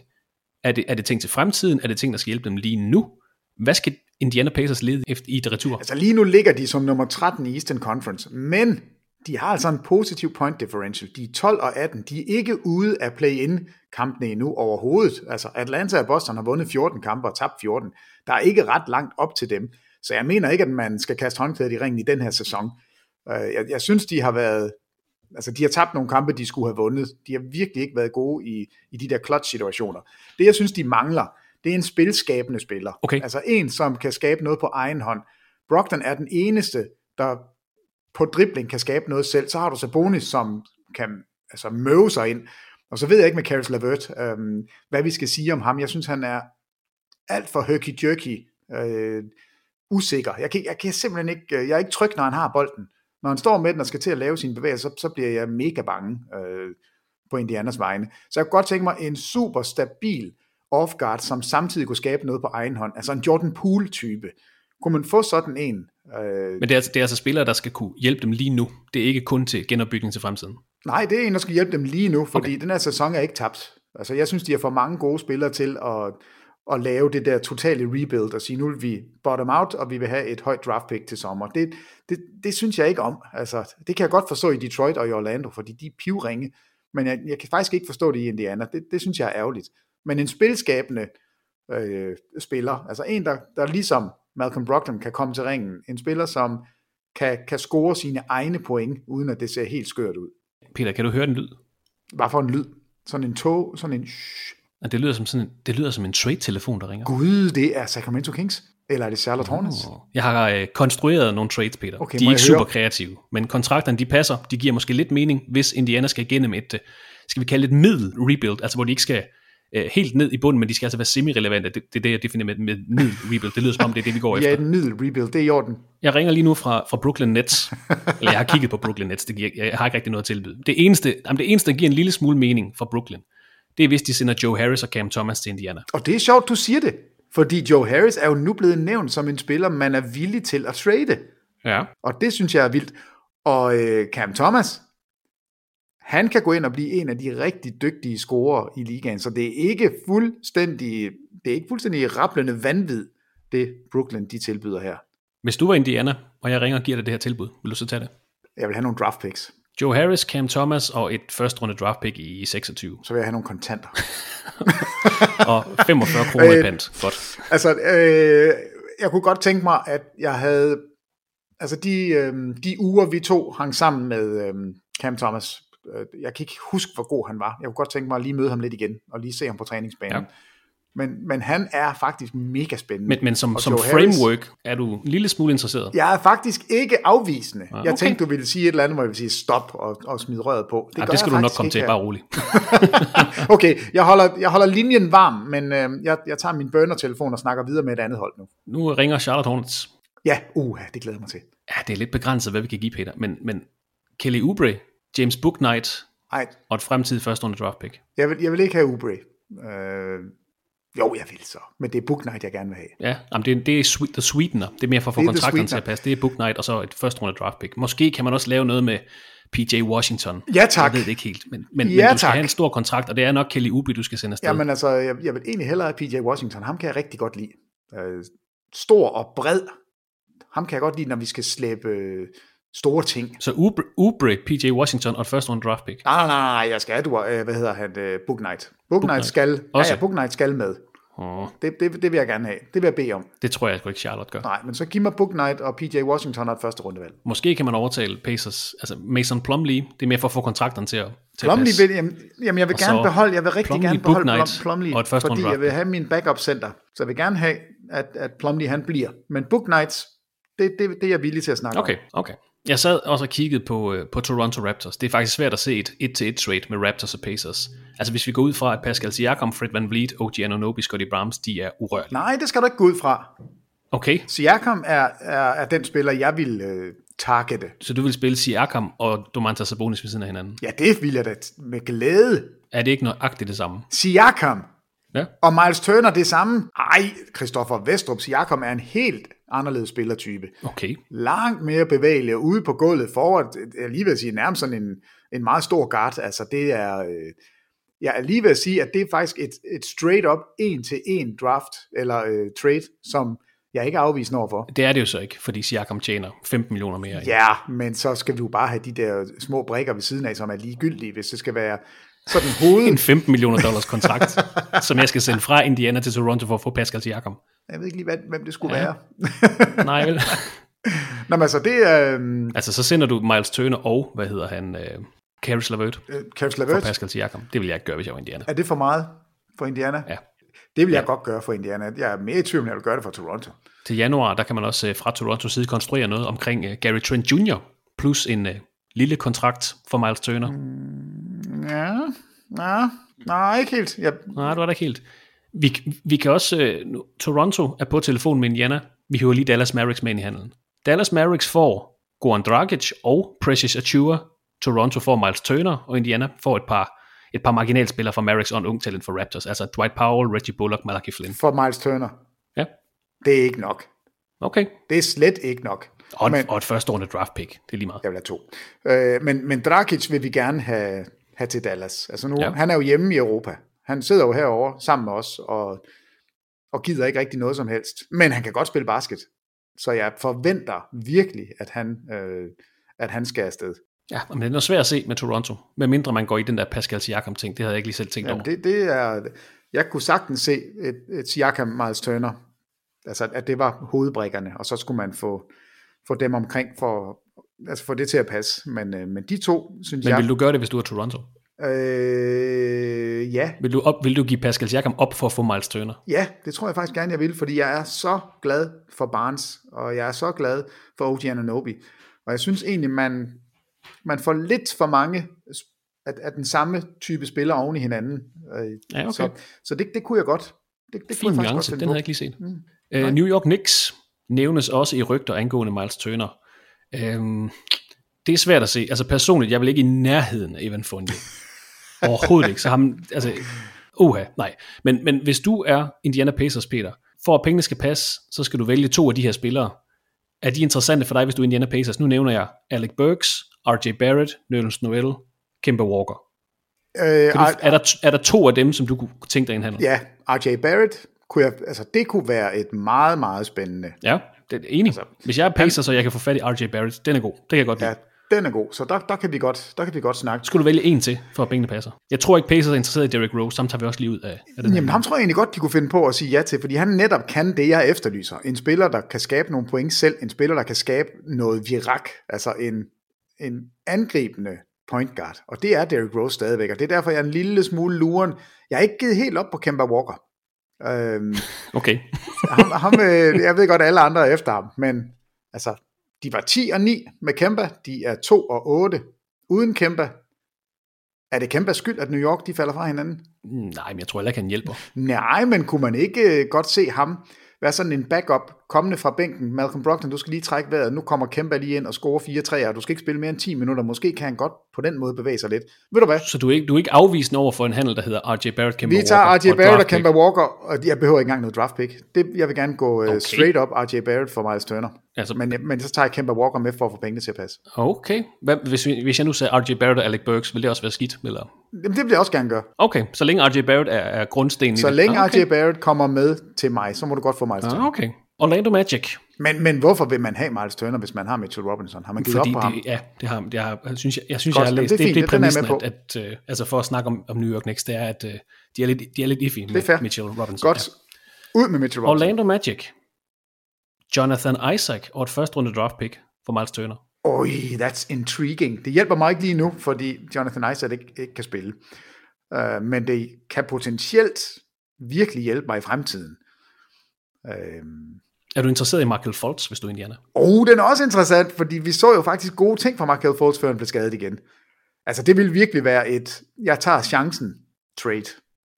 Er det, er det ting til fremtiden? Er det ting, der skal hjælpe dem lige nu? Hvad skal Indiana Pacers lede efter i det retur? Altså lige nu ligger de som nummer 13 i Eastern Conference, men de har altså en positiv point differential. De er 12 og 18. De er ikke ude af play-in kampene endnu overhovedet. Altså Atlanta og Boston har vundet 14 kampe og tabt 14. Der er ikke ret langt op til dem. Så jeg mener ikke, at man skal kaste håndklædet i ringen i den her sæson. Øh, jeg, jeg synes, de har været... Altså, de har tabt nogle kampe, de skulle have vundet. De har virkelig ikke været gode i, i de der clutch-situationer. Det, jeg synes, de mangler, det er en spilskabende spiller. Okay. Altså en, som kan skabe noget på egen hånd. Brogdon er den eneste, der på dribling kan skabe noget selv. Så har du Sabonis, som kan altså, møve sig ind. Og så ved jeg ikke med Caris LeVert, øhm, hvad vi skal sige om ham. Jeg synes, han er alt for herky-jerky, øh, usikker. Jeg kan, jeg kan simpelthen ikke, øh, jeg er ikke tryg, når han har bolden. Når han står med den og skal til at lave sine bevægelser, så, så bliver jeg mega bange øh, på Indianas vegne. Så jeg kunne godt tænke mig en super stabil off-guard, som samtidig kunne skabe noget på egen hånd. Altså en Jordan Poole-type. Kunne man få sådan en? Øh... Men det er, altså, det er altså spillere, der skal kunne hjælpe dem lige nu. Det er ikke kun til genopbygning til fremtiden. Nej, det er en, der skal hjælpe dem lige nu, fordi okay. den her sæson er ikke tabt. Altså, jeg synes, de har for mange gode spillere til at, at lave det der totale rebuild og sige, nu vil vi bottom out, og vi vil have et højt draft pick til sommer. Det, det, det synes jeg ikke om. Altså, det kan jeg godt forstå i Detroit og i Orlando, fordi de er pivringe, men jeg, jeg kan faktisk ikke forstå det i Indiana. Det, det synes jeg er ærgerligt. Men en spilskabende øh, spiller, altså en, der, der ligesom Malcolm Brogdon kan komme til ringen, en spiller, som kan, kan score sine egne point, uden at det ser helt skørt ud. Peter, kan du høre den lyd? Hvad for en lyd? Sådan en tog, sådan en... Ja, det lyder som sådan det lyder som en trade-telefon, der ringer. Gud, det er Sacramento Kings. Eller er det Charlotte Hornets? Oh. Jeg har øh, konstrueret nogle trades, Peter. Okay, de er ikke super høre? kreative, men kontrakterne de passer. De giver måske lidt mening, hvis Indiana skal igennem et, øh, skal vi kalde et middel rebuild, altså hvor de ikke skal øh, helt ned i bunden, men de skal altså være semi-relevante. Det, det er det, jeg definerer med, med middel rebuild. Det lyder som om, det er det, vi går efter. Ja, et middel rebuild, det er i orden. Jeg ringer lige nu fra, fra Brooklyn Nets. Eller jeg har kigget på Brooklyn Nets. Det giver, jeg har ikke rigtig noget at tilbyde. Det eneste, jamen det eneste, der giver en lille smule mening for Brooklyn, det er hvis de sender Joe Harris og Cam Thomas til Indiana. Og det er sjovt, du siger det. Fordi Joe Harris er jo nu blevet nævnt som en spiller, man er villig til at trade. Ja. Og det synes jeg er vildt. Og øh, Cam Thomas, han kan gå ind og blive en af de rigtig dygtige scorer i ligaen, så det er ikke fuldstændig, det er ikke fuldstændig rapplende vanvid, det Brooklyn de tilbyder her. Hvis du var Indiana, og jeg ringer og giver dig det her tilbud, vil du så tage det? Jeg vil have nogle draft picks. Joe Harris, Cam Thomas og et første runde draft pick i 26. Så vil jeg have nogle kontanter. og 45 kroner i pant. Godt. Altså, øh, jeg kunne godt tænke mig, at jeg havde... Altså, de, øh, de uger, vi to hang sammen med øh, Cam Thomas, øh, jeg kan ikke huske, hvor god han var. Jeg kunne godt tænke mig at lige møde ham lidt igen, og lige se ham på træningsbanen. Ja. Men, men han er faktisk mega spændende. Men, men som, som framework Harris, er du en lille smule interesseret? Jeg er faktisk ikke afvisende. Ja, okay. Jeg tænkte, du ville sige et eller andet, hvor jeg ville sige stop og, og smide røret på. Det, ja, det skal du nok komme til, her. bare roligt. okay, jeg holder, jeg holder linjen varm, men øh, jeg, jeg tager min burner-telefon og snakker videre med et andet hold nu. Nu ringer Charlotte Hornets. Ja, uh, det glæder mig til. Ja, det er lidt begrænset, hvad vi kan give, Peter. Men, men Kelly Oubre, James Booknight Ej. og et fremtidigt første runde draft pick. Jeg vil, jeg vil ikke have Oubre. Øh, jo, jeg vil så. Men det er Book Knight, jeg gerne vil have. Ja, jamen det, det er sweet, the sweetener. Det er mere for at få kontrakterne til at passe. Det er Book Knight og så et første runde draft pick. Måske kan man også lave noget med PJ Washington. Ja, tak. Jeg ved det ikke helt, men, men, ja, men du skal tak. have en stor kontrakt, og det er nok Kelly Oubre, du skal sende afsted. Jamen altså, jeg, jeg vil egentlig hellere have PJ Washington. Ham kan jeg rigtig godt lide. Øh, stor og bred. Ham kan jeg godt lide, når vi skal slæbe øh, store ting. Så Oubre, PJ Washington og et første runde draft pick? Nej, nej, nej, jeg skal have, øh, hvad hedder han, øh, Book Knight. Book, Knight skal, ja, ja, Book Knight skal med. Oh. Det, det, det vil jeg gerne have. Det vil jeg bede om. Det tror jeg sgu ikke Charlotte gør. Nej, men så giv mig Book Knight og PJ Washington og et første rundevalg. Måske kan man overtale Pacers, altså Mason Plumlee, det er mere for at få kontrakterne til at, til Plumlee at vil, jamen, jamen, jeg vil gerne beholde, jeg vil rigtig Plumlee, gerne beholde Knight Plumlee, og et første fordi jeg vil have min backup center. Så jeg vil gerne have, at, at Plumlee han bliver. Men Book Knights, det, det, det er jeg villig til at snakke Okay, okay. Jeg sad også og kiggede på, øh, på Toronto Raptors. Det er faktisk svært at se et 1-1 trade med Raptors og Pacers. Altså hvis vi går ud fra, at Pascal Siakam, Fred Van Vliet, OG Anunoby, Scotty Barnes, de er urørlige. Nej, det skal du ikke gå ud fra. Okay, Siakam er, er, er den spiller, jeg vil øh, targete. så du vil spille Siakam og Domantas Sabonis ved siden af hinanden. Ja, det vil jeg da med glæde. Er det ikke nøjagtigt det samme? Siakam Ja. og Miles Turner det samme. Ej, Christoffer Vestrup, Siakam er en helt anderledes spillertype. Okay. Langt mere bevægelig og ude på gulvet forward. Jeg lige at sige, nærmest sådan en, en meget stor guard. Altså det er... Øh, jeg er lige ved at sige, at det er faktisk et, et straight up en til en draft, eller øh, trade, som jeg ikke er afvisende overfor. Det er det jo så ikke, fordi Siakam tjener 15 millioner mere. Ja, men så skal du bare have de der små brikker ved siden af, som er ligegyldige, hvis det skal være sådan hoved... En 15 millioner dollars kontrakt, som jeg skal sende fra Indiana til Toronto for at få Pascal Siakam. Jeg ved ikke lige, hvad, hvem det skulle Ja. ja. være. Nej vel? Nå, men altså, det er... Øh, altså så sender du Miles Turner og, hvad hedder han, øh, Caris LeVert øh, Caris for Pascal Siakam. Det vil jeg ikke gøre, hvis jeg var Indiana. er det for meget for Indiana? Ja. Det vil jeg godt gøre for Indiana. Jeg er mere i tvivl, om jeg vil gøre det for Toronto. Til januar, der kan man også øh, fra Torontos side konstruere noget omkring øh, Gary Trent Jr. plus en øh, lille kontrakt for Miles Turner. Mm. Ja, nej, nej, ikke helt. Jeg, Nej, du er da ikke helt. Vi, vi kan også... Nu, Toronto er på telefon med Indiana. Vi hører lige Dallas Mavericks med ind i handelen. Dallas Mavericks får Goran Dragic og Precious Achua. Toronto får Miles Turner, og Indiana får et par, et par marginalspillere fra Mavericks og en ung talent for Raptors. Altså Dwight Powell, Reggie Bullock, Malachi Flynn. for Miles Turner. Ja, Det er ikke nok. okay. Det er slet ikke nok. Og, Men- og et første runde draft pick. Det er lige meget. Jeg vil have to. Øh, men, men Dragic vil vi gerne have, have til Dallas. Altså nu, Ja. ja. han er jo hjemme i Europa. Han sidder jo herovre sammen med os, og, og gider ikke rigtig noget som helst. Men han kan godt spille basket. Så jeg forventer virkelig, at han, øh, at han skal afsted. Ja, men det er noget svært at se med Toronto. Med mindre man går i den der Pascal Siakam ting. Det havde jeg ikke lige selv tænkt Jamen, over. det, det er, jeg kunne sagtens se et, et Siakam Miles Turner, altså at det var hovedbrikkerne, og så skulle man få, få dem omkring for, altså få det til at passe. Men, øh, men de to, synes Men jeg... vil du gøre det, hvis du er Toronto? Øh, ja, Vil du, op, vil du give Pascal Siakam op for at få Miles Turner? ja, det tror jeg faktisk gerne, jeg vil, fordi jeg er så glad for Barnes, og jeg er så glad for OG Anunoby. Og jeg synes egentlig, man, man får lidt for mange af, af den samme type spillere oven i hinanden. Øh, Ja, okay. Så, så det, det kunne jeg godt. Det, det Fin nuance, den havde jeg ikke lige set. Mm. Uh, New York Knicks nævnes også i rygter angående Miles Turner. Um, det er svært at se. Altså personligt, jeg vil ikke i nærheden af Evan Fournier. Overhovedet ikke. Så ham, altså, uha, nej. Men, men hvis du er Indiana Pacers, Peter, for at pengene skal passe, så skal du vælge to af de her spillere. Er de interessante for dig, hvis du er Indiana Pacers? Nu nævner jeg Alec Burks, RJ Barrett, Nerlens Noel, Kemba Walker. Øh, du, er, der, er der to af dem, som du kunne tænke dig i en handel? Ja, RJ Barrett, kunne jeg, altså det kunne være et meget, meget spændende. Ja, det er enig. Altså, Hvis jeg er Pacers, så jeg kan få fat i RJ Barrett, den er god. Det kan jeg godt lide. Ja, den er god, så der, der, kan vi godt, der kan vi godt snakke. Skulle du vælge en til, for at pengene passer? Jeg tror ikke, Pacers er interesseret i Derrick Rose, så ham tager vi også lige ud af, af den Jamen her. ham tror jeg egentlig godt, de kunne finde på at sige ja til, fordi han netop kan det, jeg efterlyser. En spiller, der kan skabe nogle point selv, en spiller, der kan skabe noget virak, altså en, en angribende point guard. Og det er Derrick Rose stadigvæk, og det er derfor, jeg er en lille smule luren. Jeg er ikke givet helt op på Kemba Walker. Øhm, Okay. ham, ham, øh, jeg ved godt, at alle andre er efter ham, men altså, de var 10 og 9 med Kemba, de er 2 og 8 uden Kemba. Er det Kembas skyld, at New York de falder fra hinanden? Nej, men jeg tror heller ikke, han hjælper. Nej, men kunne man ikke øh, godt se ham være sådan en backup, kommende fra bænken? Malcolm Brogdon, du skal lige trække vejret. Nu kommer Kemba lige ind og scorer 4 3 Du skal ikke spille mere end 10 minutter. Måske kan han godt på den måde bevæge sig lidt. Ved du hvad? Så du er ikke, du er ikke afvisende over for en handel, der hedder RJ Barrett, Kemba Vi Walker? tager RJ et Barrett og. Kemba Walker, og jeg behøver ikke engang noget draft pick. Det, jeg vil gerne gå okay. Okay. straight up RJ Barrett for Miles Turner. Altså- men, jeg- men så tager jeg Kemba Walker med for at få pengene til at passe. Okay. Hvad, hvis, vi, hvis jeg nu sagde RJ Barrett og Alec Burks, vil det også være skidt? Eller? Jamen, det vil jeg også gerne gøre. Okay, så længe RJ Barrett er, er grundstenen i Så det. længe Ah, okay. RJ Barrett kommer med til mig, så må du godt få Miles Turner. Ah, okay. Orlando Magic. Men, men hvorfor vil man have Miles Turner, hvis man har Mitchell Robinson? Har man givet Fordi op på ham? det, ja, det har, det har, jeg synes, jeg, jeg, synes, Godt, jeg har læst. det er Det, det, det jeg præmissen, med at, at, øh, altså for at snakke om, om New York Knicks, det er, at øh, de, er lidt, de er lidt iffy med Mitchell Robinson. Godt. Ud med Mitchell Ja. Robinson. Orlando Magic. Jonathan Isaac og et første runde draft pick for Miles Turner. Oj, that's intriguing. Det hjælper mig ikke lige nu, fordi Jonathan Isaac ikke, ikke kan spille. Uh, men det kan potentielt virkelig hjælpe mig i fremtiden. Øhm, Er du interesseret i Markel Fultz, hvis du er Indiana? Og den er også interessant, fordi vi så jo faktisk gode ting fra Markel Fultz, før han blev skadet igen. Altså, det vil virkelig være et, jeg tager chancen trade.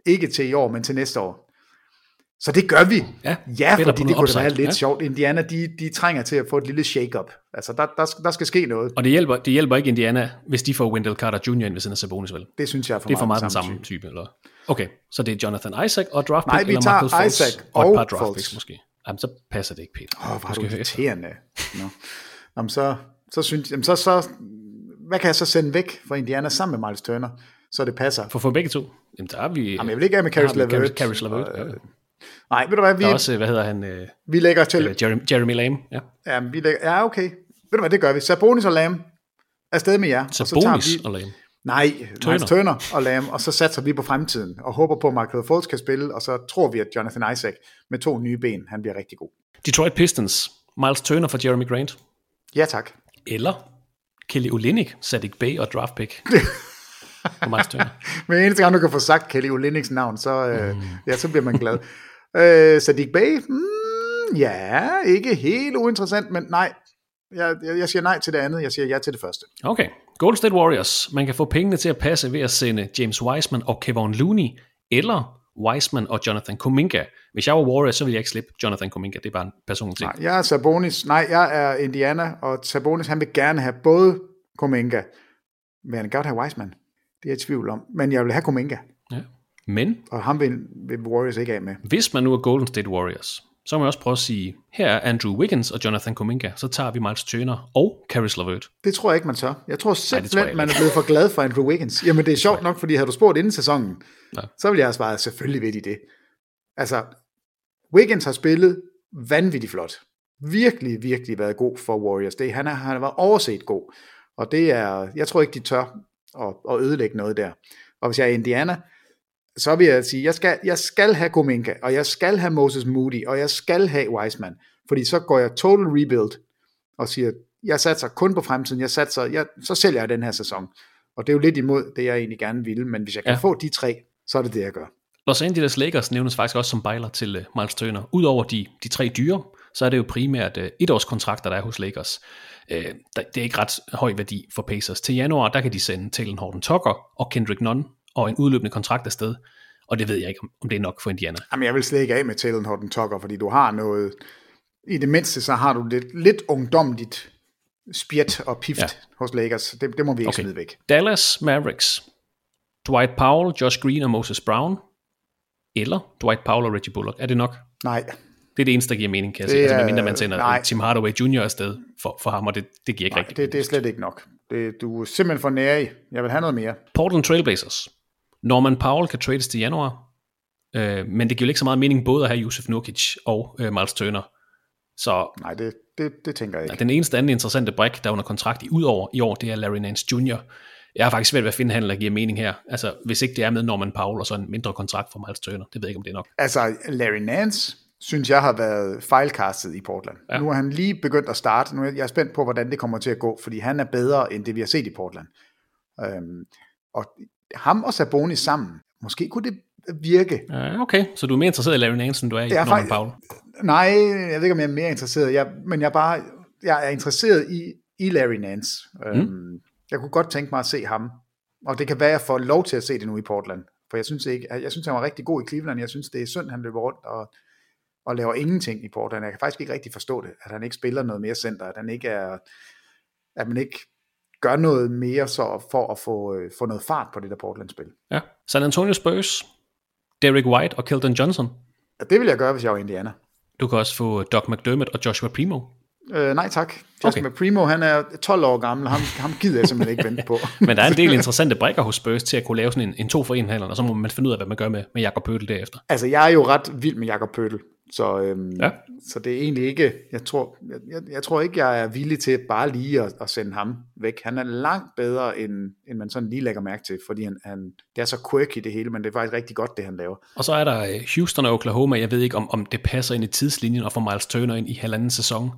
Ikke til i år, men til næste år. Så det gør vi. Ja, ja fordi det kunne da være lidt ja. sjovt. Indiana, de, de trænger til at få et lille shake-up. Altså, der, der, skal- der skal ske noget. Og det hjælper, det hjælper ikke Indiana, hvis de får Wendell Carter Jr. ind ved siden af Sabonis, vel? Det synes jeg er for det er for meget meget den samme type. eller? Okay, så det er Jonathan Isaac og draft pick, Nej, vi eller tager Markel Fultz Isaac og et og par draft picks måske. Jamen, så passer det ikke, Peter. Åh, oh, hvor er Du irriterende. Nå. Jamen, så, så synes jamen, så, så, hvad kan jeg så sende væk fra Indiana sammen med Miles Turner, så det passer? For at få begge to. Jamen, der er vi... Jamen, jeg vil ikke af med Caris LeVert. Caris LeVert. Nej, ved du hvad, vi, Der er også, hvad hedder han? Øh, vi lægger til... øh, Jeremy, Jeremy Lamb. Ja. Ja, vi lægger, ja, okay. Ved du hvad, det gør vi. Sabonis og Lam afsted med jer. og så Sabonis vi, og Lamb. Nej, Turner. Turner. Turner og Lam, og så satser vi på fremtiden, og håber på, at Michael Fultz kan spille, og så tror vi, at Jonathan Isaac med to nye ben, han bliver rigtig god. Detroit Pistons. Miles Turner for Jeremy Grant. Ja, tak. Eller Kelly Olynyk, Sadik Bay og draft pick. Miles Turner. Men eneste gang, du kan få sagt Kelly Oliniks navn, så, øh, mm. ja, så bliver man glad. øh, Sadiq Bey? Mm, ja, ikke helt uinteressant, men nej. Jeg, jeg, jeg siger nej til det andet, jeg siger ja til det første. Okay. Golden State Warriors. Man kan få pengene til at passe ved at sende James Wiseman og Kevin Looney, eller Wiseman og Jonathan Kuminga. Hvis jeg var Warriors, så ville jeg ikke slippe Jonathan Kuminga. Det er bare en personlig ting. Nej, jeg er Sabonis. Nej, jeg er Indiana, og Sabonis, han vil gerne have både Kuminga, men han vil gerne have Wiseman. Det er jeg i tvivl om. Men jeg vil have Kuminga, Ja. Men og ham vil, vil Warriors ikke af med. hvis man nu er Golden State Warriors, så må man også prøve at sige, her er Andrew Wiggins og Jonathan Kuminga, så tager vi Miles Turner og Caris LeVert. Det tror jeg ikke, man tør. Jeg tror simpelthen, tror jeg jeg man er blevet for glad for Andrew Wiggins. Jamen, det er sjovt nok, fordi havde du spurgt inden sæsonen, Ja. så ville jeg have svaret, selvfølgelig ved de det. Altså, Wiggins har spillet vanvittigt flot. Virkelig, virkelig været god for Warriors. Det, han, er, han har været overset god. Og det er, jeg tror ikke, de tør at, at ødelægge noget der. Og hvis jeg er Indiana, så vil jeg sige, jeg skal, jeg skal have Gominka, og jeg skal have Moses Moody, og jeg skal have Wiseman. Fordi så går jeg total rebuild, og siger, jeg satser kun på fremtiden, jeg satser, jeg, så sælger jeg den her sæson. Og det er jo lidt imod det, jeg egentlig gerne ville, men hvis jeg kan Ja. få de tre, så er det det, jeg gør. Los Angeles Lakers nævnes faktisk også som bejler til uh, Miles Turner. Udover de, de tre dyre, så er det jo primært uh, etårskontrakter, der er hos Lakers. Uh, det er ikke ret høj værdi for Pacers. Til januar, der kan de sende Talon Horton Tucker og Kendrick Nunn og en udløbende kontrakt afsted. Og det ved jeg ikke, om, det er nok for Indiana. Jamen, jeg vil slet ikke af med Talon Horton Tucker, fordi du har noget, i det mindste, så har du lidt, lidt ungdomligt spjæt og pift Ja. hos Lakers. Det, det må vi ikke Okay. smide væk. Dallas Mavericks. Dwight Powell, Josh Green og Moses Brown. Eller Dwight Powell og Reggie Bullock. Er det nok? Nej, Det er det eneste, der giver mening, kan jeg sige. Altså, medmindre man sender nej. Tim Hardaway Jr. afsted for, for ham, og det, det giver ikke nej rigtig det, det er slet ikke nok. Det, du er simpelthen for nære i. Jeg vil have noget mere. Portland Trailblazers. Norman Powell kan trades til januar, øh, men det giver ikke så meget mening både at have Yusuf Nurkic og øh, Miles Turner. Så Nej, det, det, det tænker jeg ikke. den eneste anden interessante brik, der er under kontrakt i udover i år, det er Larry Nance Jr. Jeg har faktisk svært ved at finde handel, der giver mening her. Altså, hvis ikke det er med Norman Powell og så en mindre kontrakt for Miles Turner. Det ved jeg ikke, om det er nok. Altså, Larry Nance, synes jeg har været fejlkastet i Portland. Ja. Nu er han lige begyndt at starte. Nu er jeg spændt på, hvordan det kommer til at gå, fordi han er bedre, end det vi har set i Portland. Øhm, og ham og Sabonis sammen, måske kunne det virke. Okay, så du er mere interesseret i Larry Nance, end du er i Jeg Norman Powell. Nej, jeg ved ikke, om jeg er mere interesseret. Jeg, men jeg bare jeg er interesseret i, i Larry Nance. Mm. Øhm, jeg kunne godt tænke mig at se ham. Og det kan være, at jeg får lov til at se det nu i Portland. For jeg synes, ikke, jeg synes han var rigtig god i Cleveland. Jeg synes, det er synd, han løber rundt og, og laver ingenting i Portland. Jeg kan faktisk ikke rigtig forstå det, at han ikke spiller noget mere center. At, han ikke er, at man ikke gør noget mere så for at få, øh, få noget fart på det der Portland-spil. Ja. San Antonio Spurs, Derek White og Keldon Johnson. Og det vil jeg gøre, hvis jeg var Indiana. Du kan også få Doc McDermott og Joshua Primo. Øh, nej tak. Justin Okay. Primo, han er 12 år gammel. Ham, ham gider jeg simpelthen ikke vente på. Men der er en del interessante brækker hos Spurs til at kunne lave sådan en, en to for en handel, og så må man finde ud af, hvad man gør med, med Jakob Pøtel derefter. Altså, jeg er jo ret vild med Jakob Pøttel, så, øhm, Ja. så det er egentlig ikke, jeg tror, jeg, jeg, jeg tror ikke, jeg er villig til bare lige at, at sende ham væk. Han er langt bedre, end, end man sådan lige lægger mærke til, fordi han, han, det er så quirky det hele, men det er faktisk rigtig godt, det han laver. Og så er der øh, Houston og Oklahoma. Jeg ved ikke, om, om det passer ind i tidslinjen og få Miles Turner ind i halvanden sæson.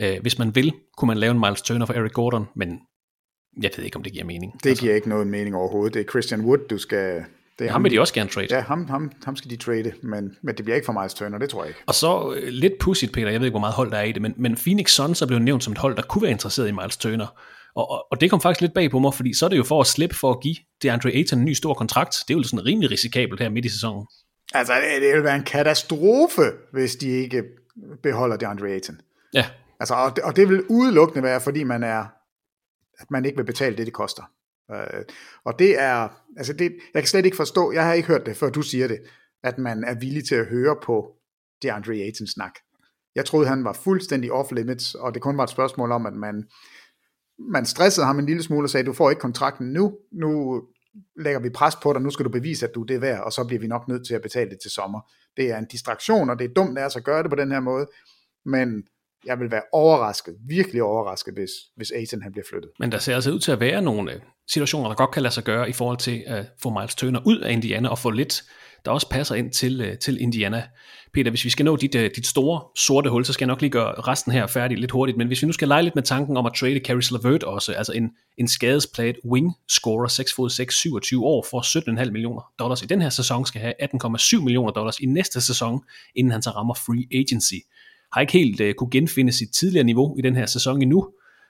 Øh, hvis man vil, kunne man lave en Miles Turner for Eric Gordon, men jeg ved ikke, om det giver mening. Det giver ikke noget mening overhovedet. Det er Christian Wood, du skal, Det er Ham vil de også gerne trade. Ja, ham, ham, ham skal de trade, men, men det bliver ikke for Miles Turner, det tror jeg ikke. Og så øh, lidt pudsigt, Peter, jeg ved ikke, hvor meget hold der er i det, men, men Phoenix Suns er blevet nævnt som et hold, der kunne være interesseret i Miles Turner. Og, og, og det kom faktisk lidt bag på mig, fordi så er det jo for at slippe for at give DeAndre Ayton en ny stor kontrakt. Det er jo sådan rimelig risikabelt her midt i sæsonen. Altså, det, det vil være en katastrofe, hvis de ikke beholder DeAndre Ayton. Ja. Altså, og, det, og det vil udelukkende være, fordi man er, at man ikke vil betale det, det koster. Øh, og det er, altså det, jeg kan slet ikke forstå, jeg har ikke hørt det, før du siger det, at man er villig til at høre på DeAndre Ayton snak. Jeg troede, han var fuldstændig off limits, og det kun var et spørgsmål om, at man, man stressede ham en lille smule og sagde, du får ikke kontrakten nu, nu lægger vi pres på dig, nu skal du bevise, at du er det værd, og så bliver vi nok nødt til at betale det til sommer. Det er en distraktion, og det er dumt af os at gøre det på den her måde, men jeg vil være overrasket, virkelig overrasket, hvis, hvis Aiton han bliver flyttet. Men der ser altså ud til at være nogle øh, situationer, der godt kan lade sig gøre i forhold til at få Miles Turner ud af Indiana og få lidt, der også passer ind til, øh, til Indiana. Peter, hvis vi skal nå dit, øh, dit store sorte hul, så skal jeg nok lige gøre resten her færdig lidt hurtigt, men hvis vi nu skal lege lidt med tanken om at trade Caris LeVert også, altså en, en skadesplaget wing scorer 6 fod 6, 27 år for 17,5 millioner dollars i den her sæson, skal have 18,7 millioner dollars i næste sæson, inden han så rammer free agency har ikke helt uh, kunne genfinde sit tidligere niveau i den her sæson endnu,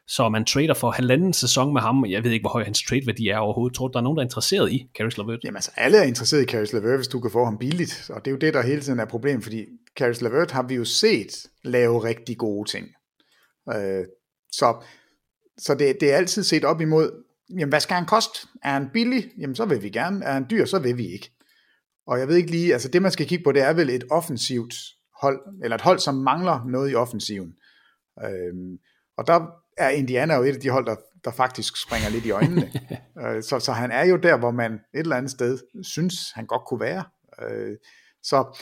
så man trader for halvanden sæson med ham, og jeg ved ikke, hvor høj hans trade-værdi er overhovedet. Tror du, der er nogen, der er interesseret i Caris LeVert? Jamen altså, alle er interesseret i Caris LeVert, hvis du kan få ham billigt, og det er jo det, der hele tiden er problemet, fordi Caris LeVert har vi jo set lave rigtig gode ting. Øh, så så det, det er altid set op imod, jamen hvad skal han koste? Er han billig? Jamen så vil vi gerne. Er han dyr? Så vil vi ikke. Og jeg ved ikke lige, altså det man skal kigge på, det er vel et offensivt hold, eller et hold, som mangler noget i offensiven. Øhm, og der er Indiana jo et af de hold, der, der faktisk springer lidt i øjnene. øh, så, så han er jo der, hvor man et eller andet sted synes, han godt kunne være. Øh, så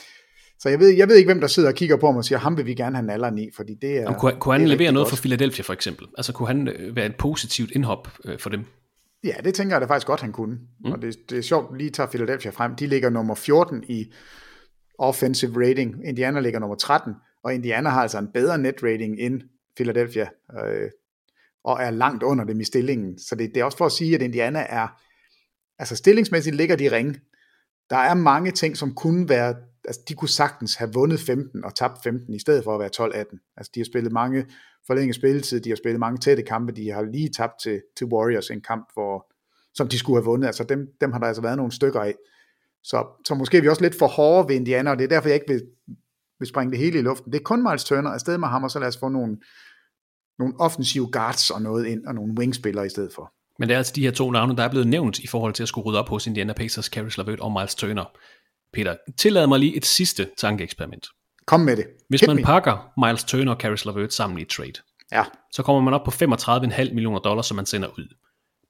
så jeg ved, jeg ved ikke, hvem der sidder og kigger på ham og siger, ham vil vi gerne have nalderen i, fordi det er... Jamen, kunne, kunne han er levere noget godt. for Philadelphia for eksempel? Altså kunne han øh, være et positivt indhop øh, for dem? Ja, det tænker jeg da faktisk godt, han kunne. Mm. Og det, det er sjovt, lige tager Philadelphia frem. De ligger nummer 14 i offensive rating. Indiana ligger nummer 13, og Indiana har altså en bedre net rating end Philadelphia, øh, og er langt under dem i stillingen. Så det, det er også for at sige, at Indiana er, altså stillingsmæssigt ligger de ringe. Der er mange ting, som kunne være, altså de kunne sagtens have vundet 15 og tabt 15, i stedet for at være 12-18. Altså de har spillet mange forlænget spilletid, de har spillet mange tætte kampe, de har lige tabt til, til Warriors en kamp, hvor, som de skulle have vundet. Altså dem, dem har der altså været nogle stykker af. Så, så måske er vi også lidt for hårde ved Indiana, og det er derfor, jeg ikke vil, vil springe det hele i luften. Det er kun Miles Turner afsted med ham, og så lad os få nogle, nogle offensive guards og noget ind, og nogle wingspillere i stedet for. Men det er altså de her to navne, der er blevet nævnt i forhold til at skulle rydde op hos Indiana Pacers, Caris LeVert og Miles Turner. Peter, tillad mig lige et sidste tankeeksperiment. Kom med det. Hvis Hit man me. pakker Miles Turner og Caris LeVert sammen i trade, Ja. så kommer man op på 35,5 millioner dollars, som man sender ud.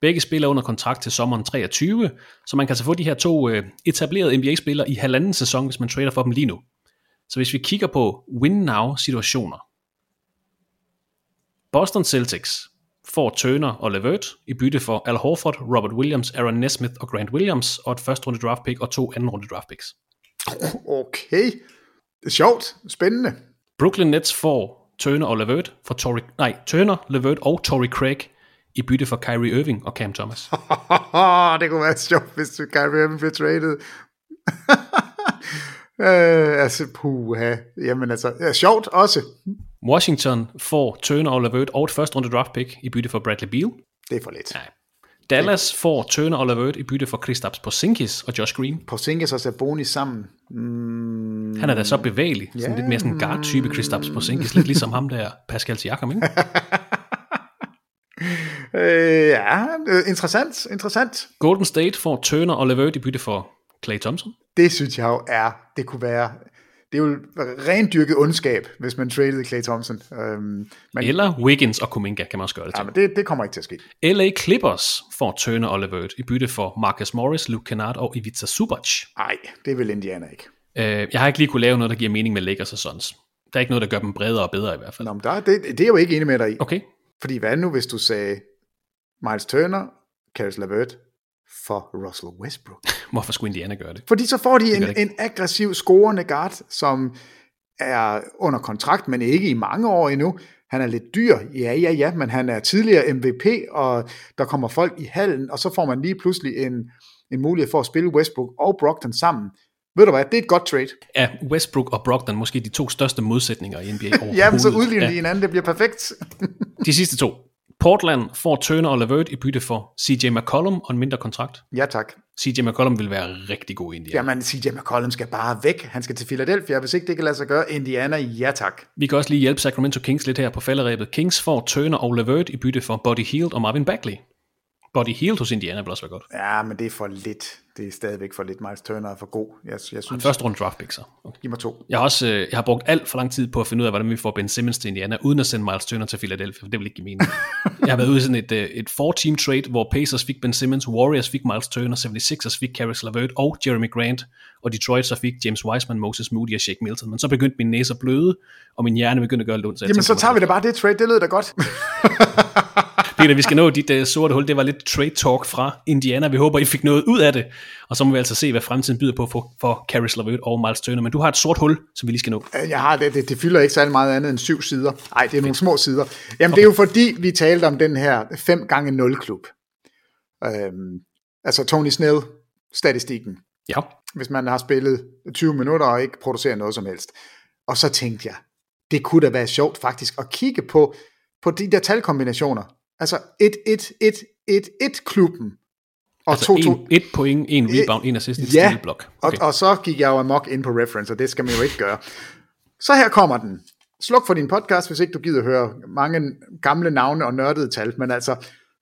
Begge spiller under kontrakt til sommeren 23, så man kan så få de her to øh, etablerede NBA-spillere i halvanden sæson, hvis man trader for dem lige nu. Så hvis vi kigger på win-now-situationer. Boston Celtics får Turner og LeVert i bytte for Al Horford, Robert Williams, Aaron Nesmith og Grant Williams, og et første runde draft pick og to anden runde draft picks. Okay. Det er sjovt. Spændende. Brooklyn Nets får Turner og LeVert for Tory, nej, Turner, LeVert og Tory Craig i bytte for Kyrie Irving og Cam Thomas. det kunne være sjovt, hvis du Kyrie Irving blev traded. øh, altså, puha. Jamen altså, ja, sjovt også. Washington får Turner og LeVert og et første runde draft pick i bytte for Bradley Beal. Det er for lidt. Nej. Dallas får Turner og LeVert i bytte for Kristaps Porzingis og Josh Green. Porzingis og Sabonis sammen. Mm, Han er da så bevægelig. Sådan Ja. lidt mere sådan guard-type Kristaps Porzingis. Lidt ligesom ham der, Pascal Siakam, ikke? øh, ja, øh, interessant, interessant. Golden State får Turner og LeVert i bytte for Clay Thompson. Det synes jeg jo er, det kunne være, det er jo rendyrket ondskab, hvis man traded Clay Thompson. Øhm, men, Eller Wiggins og Kuminga, kan man også gøre det ja, til. men det, det kommer ikke til at ske. LA Clippers får Turner og LeVert i bytte for Marcus Morris, Luke Kennard og Ivica Subac. Nej, det vil Indiana ikke. Øh, jeg har ikke lige kunne lave noget, der giver mening med Lakers og Suns. Der er ikke noget, der gør dem bredere og bedre i hvert fald. Nå, men der, det, det er jo ikke enig med dig i. Okay. Fordi hvad nu, hvis du sagde Miles Turner, Caris LeVert for Russell Westbrook? Hvorfor skulle Indiana gøre det? Fordi så får de en, en aggressiv, scorende guard, som er under kontrakt, men ikke i mange år endnu. Han er lidt dyr, ja, ja, ja, men han er tidligere MVP, og der kommer folk i hallen, og så får man lige pludselig en, en mulighed for at spille Westbrook og Brogdon sammen. Ved du hvad, det er et godt trade. Ja, Westbrook og Brogdon måske de to største modsætninger i NBA overhovedet. ja, men så udligner de hinanden, det bliver perfekt. de sidste to. Portland får Turner og Levert i bytte for CJ McCollum og en mindre kontrakt. Ja, tak. CJ McCollum vil være rigtig god i Indiana. Jamen, CJ McCollum skal bare væk. Han skal til Philadelphia. Hvis ikke det kan lade sig gøre, Indiana, ja tak. Vi kan også lige hjælpe Sacramento Kings lidt her på falderæbet. Kings får Turner og Levert i bytte for Buddy Hield og Marvin Bagley. Buddy Hield hos Indiana vil også være godt. Ja, men det er for lidt. Det er stadigvæk for lidt. Miles Turner er for god. Jeg, jeg synes... Første runde draft pick, så. Okay. Giv mig to. Jeg har også øh, jeg har brugt alt for lang tid på at finde ud af, hvordan vi får Ben Simmons til Indiana, uden at sende Miles Turner til Philadelphia, for det vil ikke give mening. jeg har været ude i sådan et, øh, et four-team trade, hvor Pacers fik Ben Simmons, Warriors fik Miles Turner, 76ers fik Caris LeVert og Jeremy Grant, og Detroit så fik James Wiseman, Moses Moody og Shake Milton. Men så begyndte min næse at bløde, og min hjerne begyndte at gøre lidt ondt. Så Jamen så tager vi da bare det trade, det lød da godt. Peter, vi skal nå dit uh, sorte hul. Det var lidt trade talk fra Indiana. Vi håber, I fik noget ud af det. Og så må vi altså se, hvad fremtiden byder på for, for Caris LeVert og Miles Turner. Men du har et sort hul, som vi lige skal nå. Jeg har det. Det, det fylder ikke særlig meget andet end syv sider. Nej, det er nogle små sider. Jamen, okay. det er jo fordi, vi talte om den her 5 gange 0 klub. Øhm, altså Tony Snell-statistikken. Ja. Hvis man har spillet 20 minutter og ikke producerer noget som helst. Og så tænkte jeg, det kunne da være sjovt faktisk at kigge på, på de der talkombinationer. Altså 1-1-1-1-1-klubben. Og altså to, to, en, et point, en rebound, en assist, et ja, blok. Okay. Og, og så gik jeg jo amok ind på reference, og det skal man jo ikke gøre. Så her kommer den. Sluk for din podcast, hvis ikke du gider høre mange gamle navne og nørdede tal, men altså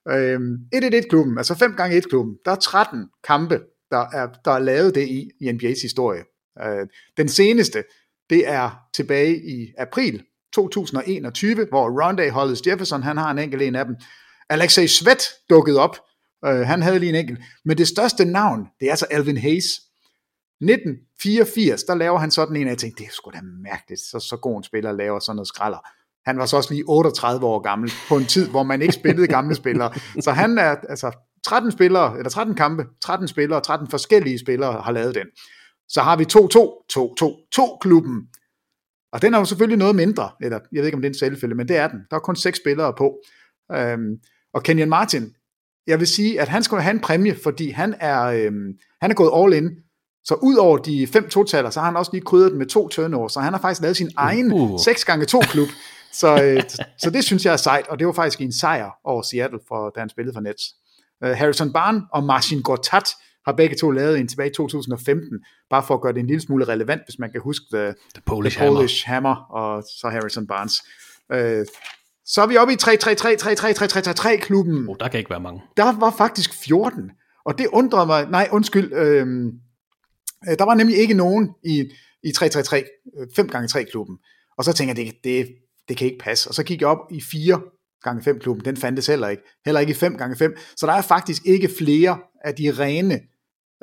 øhm, 1-1-1-klubben, altså 5 gange 1 klubben der er 13 kampe, der er, der er lavet det i, i NBA's historie. Øh, den seneste, det er tilbage i april 2021, hvor Rondé Hollis Jefferson, han har en enkelt en af dem. Alexei Svet dukkede op, øh, han havde lige en enkelt. Men det største navn, det er altså Alvin Hayes. 1984, der laver han sådan en, og jeg tænkte, det er sgu da mærkeligt, så, så god en spiller laver sådan noget skralder. Han var så også lige 38 år gammel, på en tid, hvor man ikke spillede gamle spillere. Så han er, altså, 13 spillere, eller 13 kampe, 13 spillere, 13 forskellige spillere har lavet den. Så har vi 2-2, 2-2, 2-klubben, og den er jo selvfølgelig noget mindre, eller jeg ved ikke om det er en selvfølge, men det er den. Der er kun seks spillere på. Øhm, og Kenyon Martin, jeg vil sige, at han skal have en præmie, fordi han er, øhm, han er gået all in. Så ud over de fem totaler, så har han også lige krydret den med to turnovers, så han har faktisk lavet sin egen uh. 6 gange 2 klub. Så, øh, så det synes jeg er sejt, og det var faktisk en sejr over Seattle, for, da han spillede for Nets. Uh, Harrison Barn og Marcin Gortat har begge to lavet en tilbage i 2015, bare for at gøre det en lille smule relevant, hvis man kan huske The, the Polish, the Polish Hammer. Hammer og så Harrison Barnes. Øh, så er vi oppe i 3-3-3-3-3-3-3-3-3 klubben. Oh, der kan ikke være mange. Der var faktisk 14, og det undrede mig, nej undskyld, øh, der var nemlig ikke nogen i, i 3-3-3, 5 gange 3 klubben. Og så tænker jeg, det, det, det kan ikke passe. Og så gik jeg op i 4 gange 5 klubben, den fandtes heller ikke. Heller ikke i 5 gange 5 Så der er faktisk ikke flere af de rene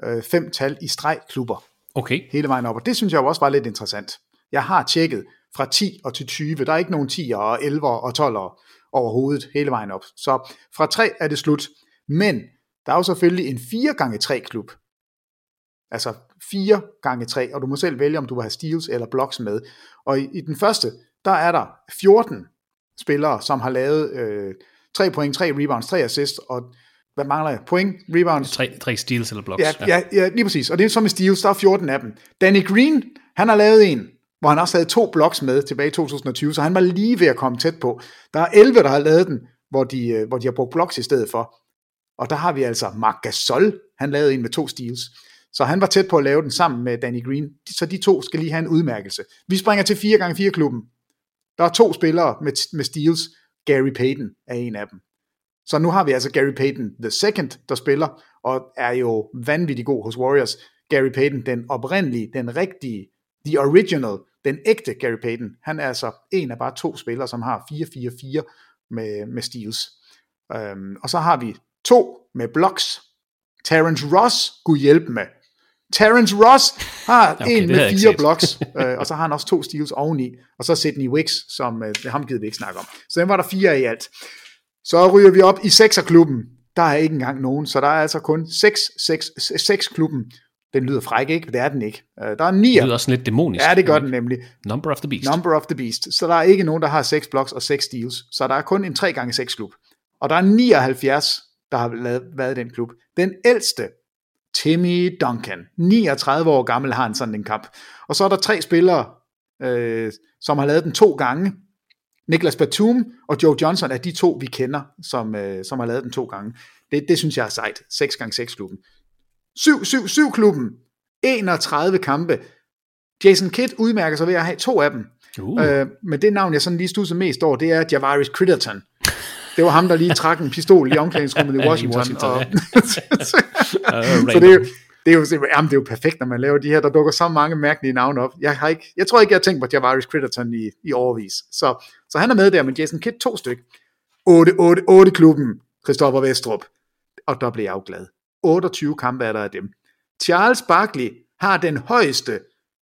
øh, fem tal i streg-klubber. Okay. Hele vejen op, og det synes jeg også var lidt interessant. Jeg har tjekket fra 10 og til 20, der er ikke nogen 10'er og 11'er og 12'er overhovedet hele vejen op. Så fra 3 er det slut. Men der er jo selvfølgelig en 4 gange 3 klub. Altså 4 gange 3, og du må selv vælge, om du vil have steals eller blocks med. Og i, i den første, der er der 14 spillere, som har lavet øh, 3 point, 3 rebounds, 3 assists, og hvad mangler jeg? Point, rebounds? Tre, tre steals eller blocks. Ja, ja. ja, ja, lige præcis. Og det er som med steals, der er 14 af dem. Danny Green, han har lavet en, hvor han også havde to blocks med tilbage i 2020, så han var lige ved at komme tæt på. Der er 11, der har lavet den, hvor de, øh, hvor de har brugt blocks i stedet for. Og der har vi altså Marc Gasol, han lavede en med to steals. Så han var tæt på at lave den sammen med Danny Green. Så de to skal lige have en udmærkelse. Vi springer til 4x4 klubben. Der er to spillere med, med steals. Gary Payton er en af dem. Så nu har vi altså Gary Payton the second, der spiller, og er jo vanvittig god hos Warriors. Gary Payton, den oprindelige, den rigtige, the original, den ægte Gary Payton. Han er altså en af bare to spillere, som har 4-4-4 med, med steals. Um, og så har vi to med blocks. Terrence Ross, kunne hjælpe med. Terrence Ross har okay, en med fire blocks, øh, og så har han også to steals oveni, og så Sidney Wicks, som øh, ham gider vi ikke snakke om. Så den var der fire i alt. Så ryger vi op i 6'er-klubben. Der er ikke engang nogen, så der er altså kun 6, 6, 6 klubben. Den lyder fræk, ikke? Det er den ikke. Øh, der er 9. Det lyder også lidt dæmonisk. Ja, det gør den nemlig. Number of the beast. Number of the beast. Så der er ikke nogen, der har 6 blocks og 6 steals. Så der er kun en 3x6 klub. Og der er 79, der har været i den klub. Den ældste Timmy Duncan. 39 år gammel har han sådan en kamp. Og så er der tre spillere, øh, som har lavet den to gange. Niklas Batum og Joe Johnson er de to, vi kender, som, øh, som har lavet den to gange. Det, det synes jeg er sejt. 6x6-klubben. 7-7-7-klubben. 31 kampe. Jason Kidd udmærker sig ved at have to af dem. Uh. Øh, men det navn, jeg sådan lige studser mest over, det er Javaris Critterton. Det var ham, der lige trak en pistol i omklædningsrummet i Washington. Washington og, så det er, jo, det, er jo, jamen, det er jo perfekt, når man laver de her. Der dukker så mange mærkelige navne op. Jeg, har ikke, jeg tror ikke, jeg har tænkt på Javaris Critterton i, i overvis. Så, så han er med der, men Jason Kidd to styk. 8-8-8-klubben, Christoffer Vestrup. Og der blev jeg jo glad. 28 kampe er der af dem. Charles Barkley har den højeste,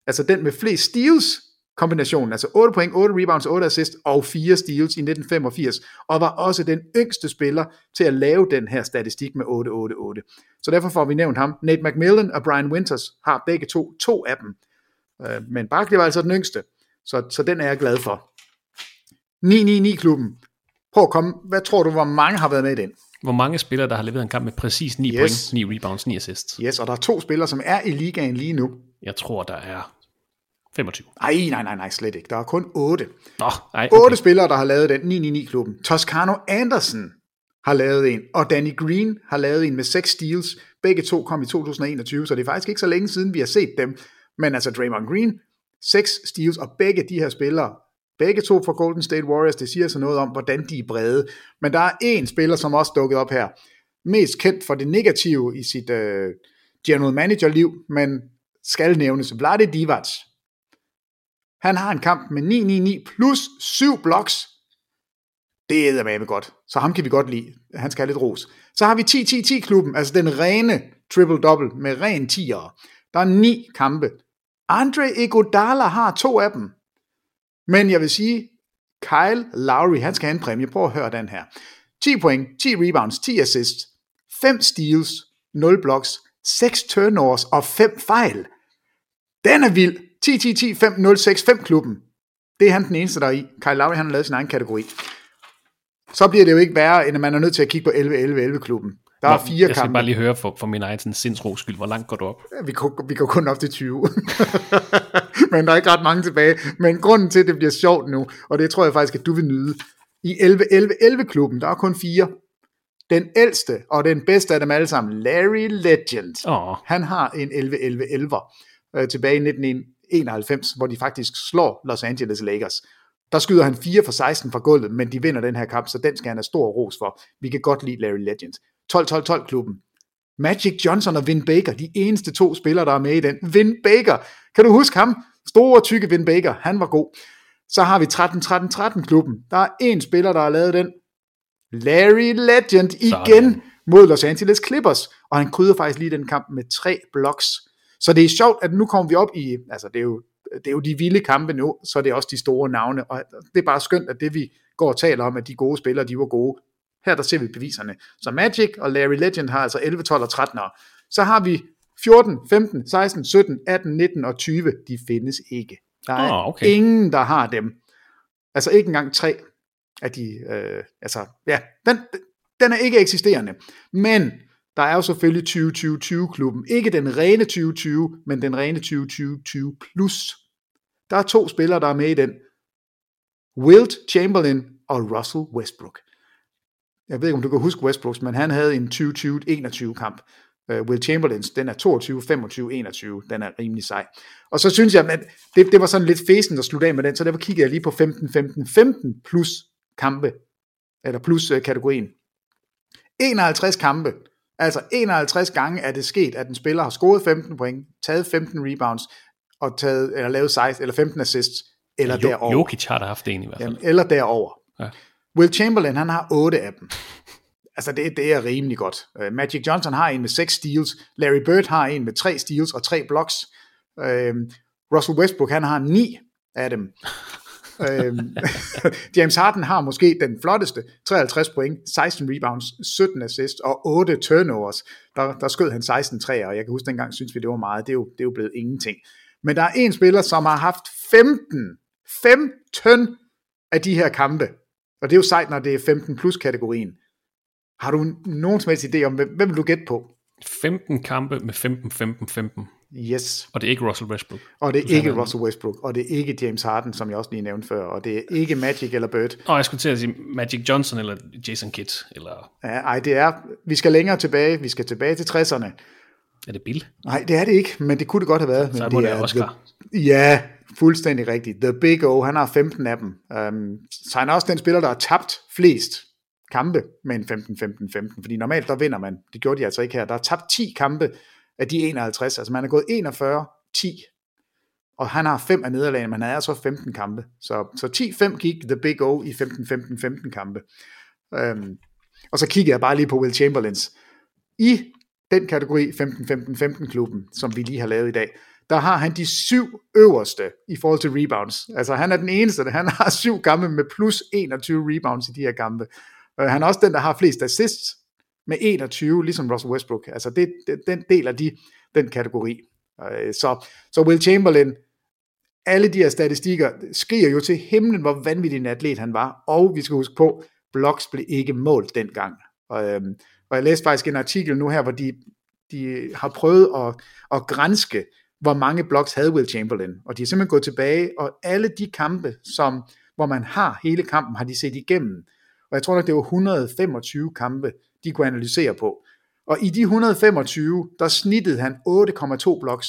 altså den med flest steals kombinationen, altså 8 point, 8 rebounds, 8 assists og 4 steals i 1985, og var også den yngste spiller til at lave den her statistik med 8-8-8. Så derfor får vi nævnt ham. Nate McMillan og Brian Winters har begge to, to af dem. Øh, men Barkley var altså den yngste, så, så den er jeg glad for. 9-9-9-klubben. Prøv at komme. Hvad tror du, hvor mange har været med i den? Hvor mange spillere, der har leveret en kamp med præcis 9 yes. point, 9 rebounds, 9 assists? Yes, og der er to spillere, som er i ligaen lige nu. Jeg tror, der er 25. Nej, nej, nej, nej, slet ikke. Der er kun 8. Nå, nej, okay. 8 spillere, der har lavet den 9-9-9-klubben. Toscano Anderson har lavet en, og Danny Green har lavet en med 6 steals. Begge to kom i 2021, så det er faktisk ikke så længe siden, vi har set dem. Men altså Draymond Green, 6 steals, og begge de her spillere, begge to fra Golden State Warriors, det siger så noget om, hvordan de er brede. Men der er en spiller, som også dukket op her. Mest kendt for det negative i sit uh, general manager liv, men skal nævnes Vlade Divac. Han har en kamp med 9-9-9 plus 7 blocks. Det er med godt. Så ham kan vi godt lide. Han skal have lidt ros. Så har vi 10-10-10-klubben, altså den rene triple-double med ren 10'ere. Der er ni kampe. Andre Iguodala har to af dem. Men jeg vil sige, Kyle Lowry, han skal have en præmie. Prøv at høre den her. 10 point, 10 rebounds, 10 assists, 5 steals, 0 blocks, 6 turnovers og 5 fejl. Den er vild. 10, 10, 10, 5, 0, 6, 5 klubben. Det er han den eneste, der er i. Kyle Lowry, han har lavet sin egen kategori. Så bliver det jo ikke værre, end at man er nødt til at kigge på 11, 11, 11 klubben. Der Nå, er fire Jeg skal kampe. bare lige høre for, for min egen sindsro skyld, hvor langt går du op? Ja, vi, går, vi går kun op til 20. Men der er ikke ret mange tilbage. Men grunden til, at det bliver sjovt nu, og det tror jeg faktisk, at du vil nyde. I 11, 11, 11 klubben, der er kun fire. Den ældste og den bedste af dem alle sammen, Larry Legend. Oh. Han har en 11, 11, 11 øh, tilbage i 1991, hvor de faktisk slår Los Angeles Lakers. Der skyder han 4 for 16 fra gulvet, men de vinder den her kamp, så den skal han have stor ros for. Vi kan godt lide Larry Legend. 12-12-12 klubben. Magic Johnson og Vin Baker, de eneste to spillere, der er med i den. Vin Baker, kan du huske ham? Store, tykke Vin Baker, han var god. Så har vi 13-13-13 klubben. Der er en spiller, der har lavet den. Larry Legend igen Sådan. mod Los Angeles Clippers. Og han krydder faktisk lige den kamp med tre blocks. Så det er sjovt, at nu kommer vi op i, altså det er jo, det er jo de vilde kampe nu, så det er også de store navne. Og det er bare skønt, at det vi går og taler om, at de gode spillere, de var gode. Her der ser vi beviserne. Så Magic og Larry Legend har altså 11, 12 og 13 år. Så har vi 14, 15, 16, 17, 18, 19 og 20. De findes ikke. Der er oh, okay. ingen, der har dem. Altså ikke engang tre af de, øh, altså ja, den, den er ikke eksisterende. Men der er jo selvfølgelig 2020-20-klubben. Ikke den rene 2020, men den rene 2020-20 plus. Der er to spillere, der er med i den. Wilt Chamberlain og Russell Westbrook. Jeg ved ikke, om du kan huske Westbrooks, men han havde en 2020-21 kamp. Uh, Will Chamberlains, den er 22, 25, 21. Den er rimelig sej. Og så synes jeg, at det, det var sådan lidt fesen at slutte af med den, så derfor kiggede jeg lige på 15, 15, 15 plus kampe, eller plus uh, kategorien. 51 kampe, altså 51 gange er det sket, at en spiller har scoret 15 point, taget 15 rebounds, og taget, eller lavet 16, eller 15 assists, eller ja, derover. Jokic har der haft en i hvert fald. Jamen, eller derover. Ja. Will Chamberlain, han har 8 af dem. Altså, det, det er rimelig godt. Uh, Magic Johnson har en med 6 steals. Larry Bird har en med 3 steals og 3 blocks. Uh, Russell Westbrook, han har 9 af dem. Øhm, James Harden har måske den flotteste, 53 point, 16 rebounds, 17 assists og 8 turnovers. Der, der skød han 16 træer, og jeg kan huske dengang, synes vi, det var meget. Det er jo, det er jo blevet ingenting. Men der er en spiller, som har haft 15, 15 af de her kampe. Og det er jo sejt, når det er 15 plus kategorien. Har du nogen som helst idé om, hvem, hvem vil du gætte på? 15 kampe med 15, 15, 15. Yes. Og det er ikke Russell Westbrook. Og det er ikke Russell Westbrook, og det er ikke James Harden, som jeg også lige nævnte før, og det er ikke Magic eller Bird. Og jeg skulle til at sige Magic Johnson eller Jason Kidd. Eller... Ja, ej, det er, vi skal længere tilbage, vi skal tilbage til 60'erne. Er det Bill? Nej, det er det ikke, men det kunne det godt have været. Så men må det det være Oscar. The, ja, fuldstændig rigtigt. The Big O, han har 15 af dem. Um, så han er også den spiller, der har tabt flest kampe med en 15-15-15, fordi normalt der vinder man. Det gjorde de altså ikke her. Der er tabt 10 kampe af de 51, altså man er gået 41-10, og han har fem af nederlagene, men han er så 15 kampe. Så, så 10-5 gik The Big O i 15-15-15 kampe. Øhm, og så kigger jeg bare lige på Will Chamberlains. I den kategori 15-15-15 klubben, som vi lige har lavet i dag, der har han de syv øverste i forhold til rebounds. Altså han er den eneste, der han har syv kampe med plus 21 rebounds i de her kampe. Øh, han er også den, der har flest assists med 21, ligesom Russell Westbrook. Altså det, det, den del af de, den kategori. Øh, så, så Will Chamberlain, alle de her statistikker skriger jo til himlen, hvor vanvittig en atlet han var. Og vi skal huske på, blocks blev ikke målt dengang. Og, øhm, og jeg læste faktisk en artikel nu her, hvor de, de har prøvet at, at grænske, hvor mange blocks havde Will Chamberlain. Og de er simpelthen gået tilbage, og alle de kampe, som, hvor man har hele kampen, har de set igennem. Og jeg tror nok, det var 125 kampe, de kunne analysere på. Og i de 125, der snittede han 8,2 blocks.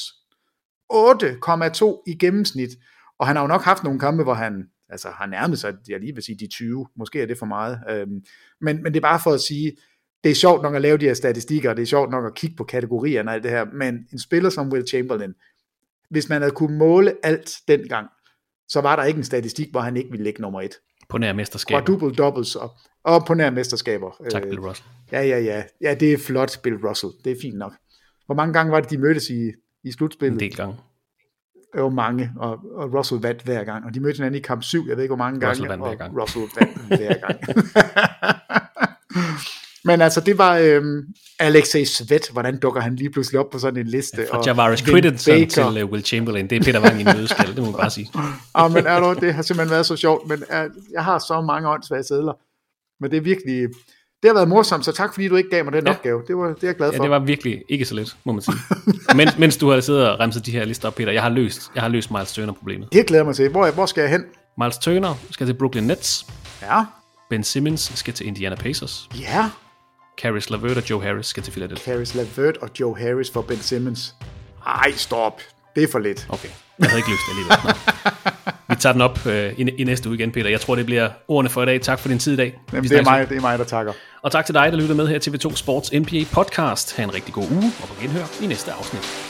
8,2 i gennemsnit. Og han har jo nok haft nogle kampe, hvor han altså har nærmet sig, jeg lige vil sige de 20, måske er det for meget. Øhm, men, men det er bare for at sige, det er sjovt nok at lave de her statistikker, og det er sjovt nok at kigge på kategorierne og alt det her, men en spiller som Will Chamberlain, hvis man havde kunne måle alt dengang, så var der ikke en statistik, hvor han ikke ville ligge nummer et. På nær mesterskaber. Quadruple doubles og, og på nær mesterskaber. Tak, Bill Russell. Ja, ja, ja. Ja, det er flot, Bill Russell. Det er fint nok. Hvor mange gange var det, de mødtes i, i slutspillet? En del gange. Det var mange, og, og Russell vandt hver gang. Og de mødte hinanden i kamp 7, jeg ved ikke hvor mange Russell gange. vandt hver gang. Russell vandt hver gang. Men altså, det var øhm, Alexei Svet. Hvordan dukker han lige pludselig op på sådan en liste? For og Javaris Baker. til uh, Will Chamberlain. Det er Peter Wang i nødskal, det må man bare sige. ah, men er du, det har simpelthen været så sjovt, men er, jeg har så mange åndssvage sædler. Men det er virkelig, det har været morsomt, så tak fordi du ikke gav mig den Ja. ja. opgave. Det var det er jeg glad Ja, for. det var virkelig ikke så let, må man sige. mens, mens du har siddet og remset de her lister op, Peter, jeg har løst, jeg har løst Miles Turner-problemet. Det glæder mig til. Hvor, hvor skal jeg hen? Miles Turner skal til Brooklyn Nets. Ja. Ben Simmons skal til Indiana Pacers. Ja. Caris LeVert og Joe Harris skal til Philadelphia. Caris LeVert og Joe Harris for Ben Simmons. Ej, stop. Det er for lidt. Okay, jeg havde ikke lyst alligevel. Nå. Vi tager den op øh, i, i næste uge igen, Peter. Jeg tror, det bliver ordene for i dag. Tak for din tid i dag. Jamen, det, er mig, det er mig, der takker. Og tak til dig, der lytter med her til TV2 Sports NBA podcast. Ha' en rigtig god uge, og på genhør i næste afsnit.